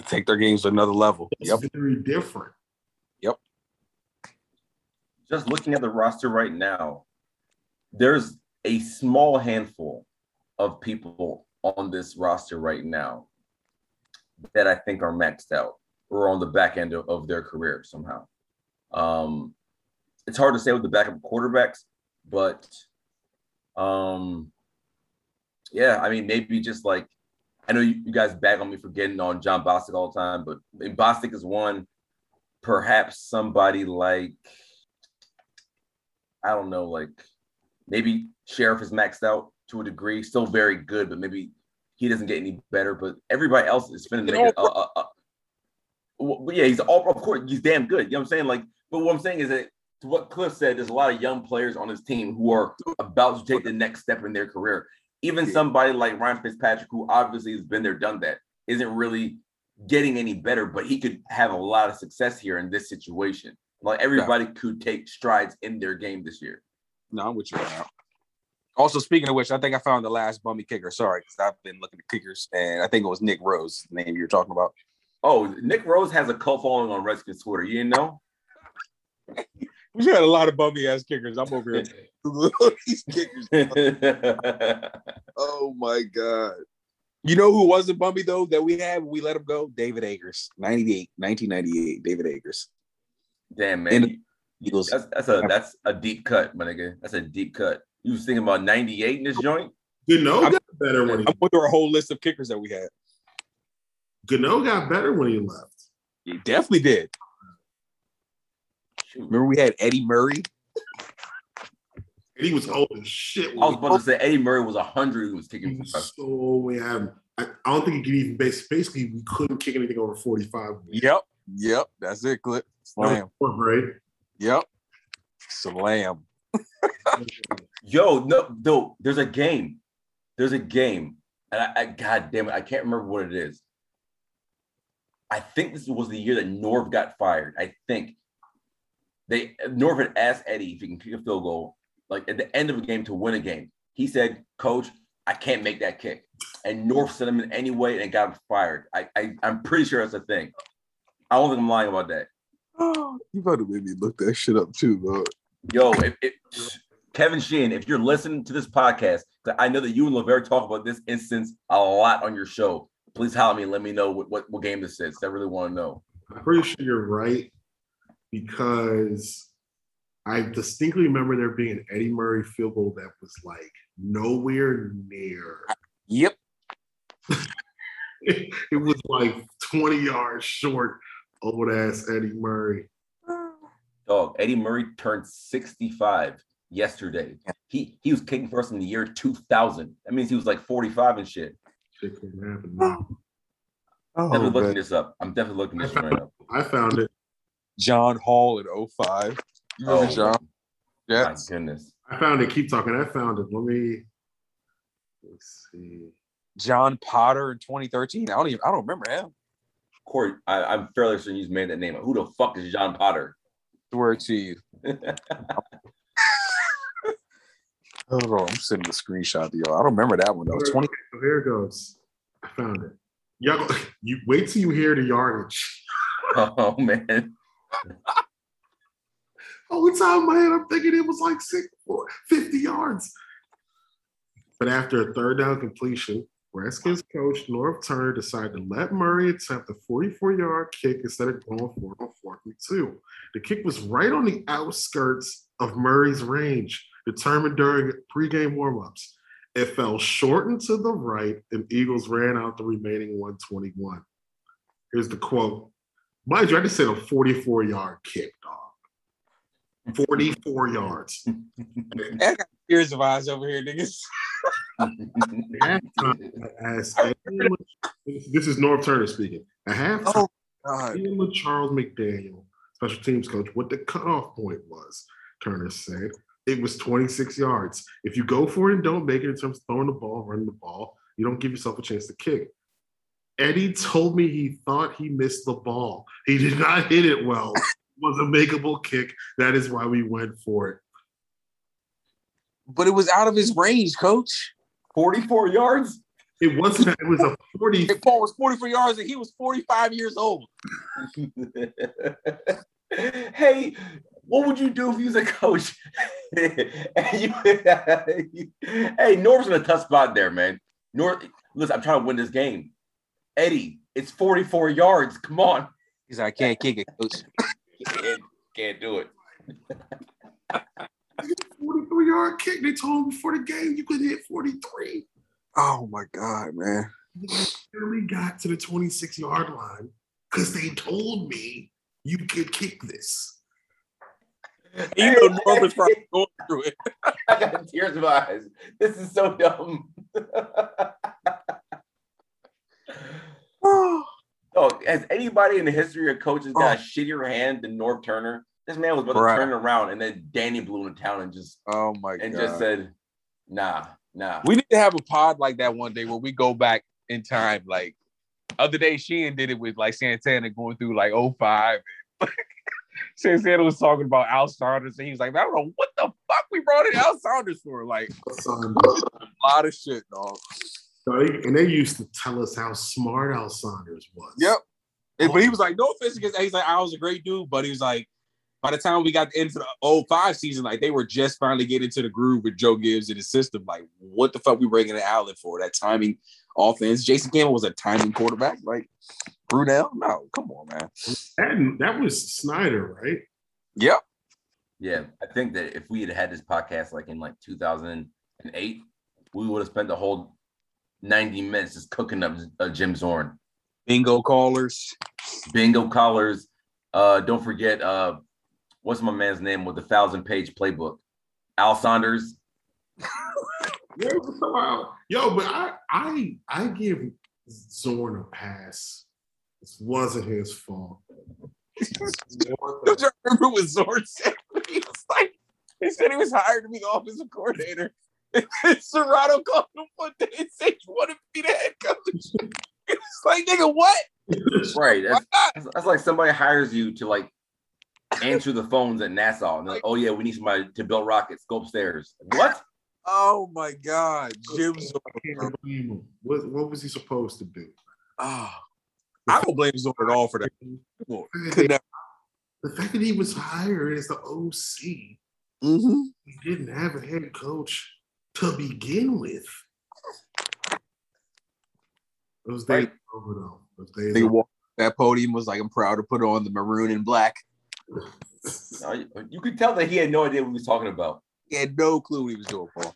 Take their games to another level. it's Yep. very different. Yep. just looking at the roster right now, there's a small handful of people on this roster right now that I think are maxed out or on the back end of, of their career somehow. Um, it's hard to say with the backup quarterbacks, but um, yeah, I mean, maybe just like I know you, you guys bag on me for getting on John Bostic all the time, but Bostic is one. Perhaps somebody like I don't know, like maybe Scherff is maxed out to a degree, still very good, but maybe he doesn't get any better. But everybody else is finna You make it. Uh, uh, uh, well, but yeah, he's all of course he's damn good. You know what I'm saying? Like, but what I'm saying is that to what Cliff said, there's a lot of young players on his team who are about to take the next step in their career. Even Yeah. somebody like Ryan Fitzpatrick, who obviously has been there, done that, isn't really getting any better, but he could have a lot of success here in this situation. Like everybody could take strides in their game this year. No, I'm with you. Also, speaking of which, I think I found the last bummy kicker. Sorry, because I've been looking at kickers, and I think it was Nick Rose, the name you were talking about. Oh, Nick Rose has a cult following on Redskins Twitter. You didn't know? [LAUGHS] We had a lot of bummy ass kickers. I'm over here. [LAUGHS] These kickers. [LAUGHS] Oh my god. You know who was a bummy though that we had when we let him go? David Akers, 98, 1998. David Akers. Damn And- man, Eagles. that's that's a that's a deep cut, my nigga. That's a deep cut. You was thinking about '98 in this joint? Gano I'm- got better when he I'm going through a whole list of kickers that we had. Gano got better when he left. He definitely did. Shoot. Remember we had Eddie Murray. And he was old as shit. I was When about to say Eddie Murray was hundred. He was he, kicking he was so we have. I, I don't think he could even base. Basically, we couldn't kick anything over forty-five. Yep. Yep. That's it, Clip. Slam. Fourth grade. Yep. Slam. [LAUGHS] Yo, no, no. There's a game. There's a game, and I, I God damn it, I can't remember what it is. I think this was the year that Norv got fired. I think they Norv had asked Eddie if he can kick a field goal, like at the end of a game to win a game. He said, "Coach, I can't make that kick," and Norv sent him in anyway and got him fired. I, I I'm pretty sure that's a thing. I don't think I'm lying about that. [GASPS] You better made me look that shit up too, bro. Yo, if, if Kevin Sheehan, if you're listening to this podcast, I know that you and Loverro talk about this instance a lot on your show. Please holler at me and let me know what, what, what game this is. I really want to know. I'm pretty sure you're right because I distinctly remember there being an Eddie Murray field goal that was like nowhere near. Yep. [LAUGHS] it was like 20 yards short. Old ass Eddie Murray. Dog, Eddie Murray turned 65 yesterday. He he was kicking for us in the year 2000. That means he was like 45 and shit. Shit couldn't happen. now. Oh, Definitely looking this up. I'm definitely looking this right up. I found it. John Hall in 05. You remember Oh, John? My goodness. I found it. Keep talking. I found it. Let me. Let's see. John Potter in 2013. I don't even I don't remember him. Corey, I, I'm fairly certain you made that name. up. Who the fuck is John Potter? Swear to you. [LAUGHS] Hold on, I'm sending the screenshot to y'all. I don't remember that one though. 20 So here it goes. I found it. Y'all, go- [LAUGHS] you wait till you hear the yardage. [LAUGHS] oh man. Whole time in my head, I'm thinking it was like six, 50 yards. But after a third down completion, Redskins coach Norv Turner decided to let Murray attempt a 44 yard kick instead of going for it on. The kick was right on the outskirts of Murray's range, determined during pregame warmups. It fell short and to the right, and Eagles ran out the remaining 121. Here's the quote. Mind you, I just said a 44 yard kick, dog. 44 yards. [LAUGHS] I got tears of eyes over here, niggas. [LAUGHS] Halftime, I asked anyone- this is Norv Turner speaking. At halftime, Oh. Ian with Charles McDaniel, special teams coach, what the cutoff point was. Turner said it was 26 yards. If you go for it and don't make it in terms of throwing the ball, running the ball, you don't give yourself a chance to kick. Eddie told me he thought he missed the ball. He did not hit it well. It was a makeable kick. That is why we went for it. But it was out of his range, coach. 44 yards. It wasn't. It was a forty. Hey, Paul was 44 yards and he was 45 years old. [LAUGHS] hey, what would you do if you was a coach? you, [LAUGHS] hey, Norm's in a tough spot there, man. Norm, listen, I'm trying to win this game. Eddie, it's 44 yards. Come on. He's like, I can't kick it, coach. Can't, can't do it. 43 yard kick. They told him before the game you could hit 43. Oh my God, man. barely got to the 26 yard line because they told me you could kick this. You know Norv was probably going through it. [LAUGHS] I got tears in my eyes. This is so dumb. oh, Oh, has anybody in the history of coaches got a oh. shittier hand than Norv Turner? This man was about Right. to turn around, and then Danny blew into town and just Oh my and God. just said, "Nah, nah." we need to have a pod like that one day where we go back in time. Like other day, Sheehan did it with like Santana going through like 05. And [LAUGHS] Santana was talking about Al Saunders, and he was like, I don't know what the fuck we brought in Al Saunders for. Like a lot of shit, dog. So they- and they used to tell us how smart Al Saunders was. Yep. And- But he was like, no offense against he's like, I was a great dude, but he was like, by the time we got into the 05 season, like they were just finally getting into the groove with Joe Gibbs and his system. Like, what the fuck we bringing an outlet for? That timing offense. Jason Campbell was a timing quarterback. Like Brunell? No, come on, man. That, that was Snyder, right? Yep. Yeah, I think that if we had had this podcast like in like 2008, we would have spent the whole 90 minutes just cooking up uh, Jim Zorn. Bingo callers. Bingo callers. Uh, don't forget, uh, what's my man's name with the thousand page playbook? Al Saunders. [LAUGHS] Yeah, it was so wild. Yo, but I I I give Zorn a pass. This wasn't his fault. [LAUGHS] Don't you remember what Zorn said? He was like, he said he was hired to be the offensive coordinator. [LAUGHS] And Cerrato called him one day and said, You want to be the head coach? He was like, nigga, what? [LAUGHS] Right. Why That's, that's, that's like somebody hires you to like answer the phones at NASA. And like, oh yeah, we need somebody to build rockets. Go upstairs. What? Oh my God. Jim I Zorn. can't blame him. What, what was he supposed to do? Oh, I don't blame Zorn at all for that. Could never- The fact that he was hired as the OC, Mhm. he didn't have a head coach to begin with. Those days Right. are over though. Those days Nigga are- walked that podium was like, I'm proud to put on the maroon and black. No, you, you could tell that he had no idea what he was talking about. He had no clue what he was doing, Paul.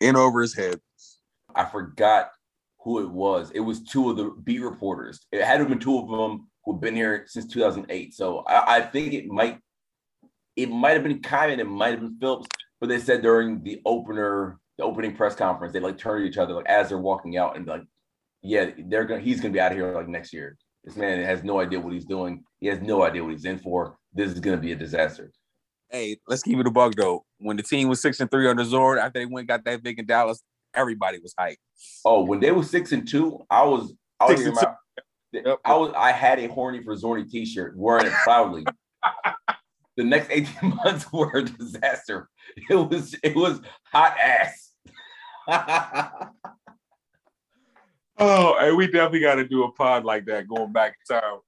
In over his head. I forgot who it was. It was two of the B reporters. It had to have been two of them who've been here since 2008. So I, I think it might it might have been Kyman, it might have been Phillips, but they said during the opener, the opening press conference, they like turned to each other like as they're walking out and be like, yeah, they're gonna he's gonna be out of here like next year. This man has no idea what he's doing. He has no idea what he's in for. This is gonna be a disaster. Hey, let's keep it a bug though. When the team was six and three under Zorn, after they went and got that big in Dallas, everybody was hyped. Oh, when they were six and two, I was I was my Yep. I was I had a horny for Zorny t-shirt, wearing it proudly. [LAUGHS] the next 18 [LAUGHS] months were a disaster. It was it was hot ass. [LAUGHS] Oh, and we definitely got to do a pod like that going back in time.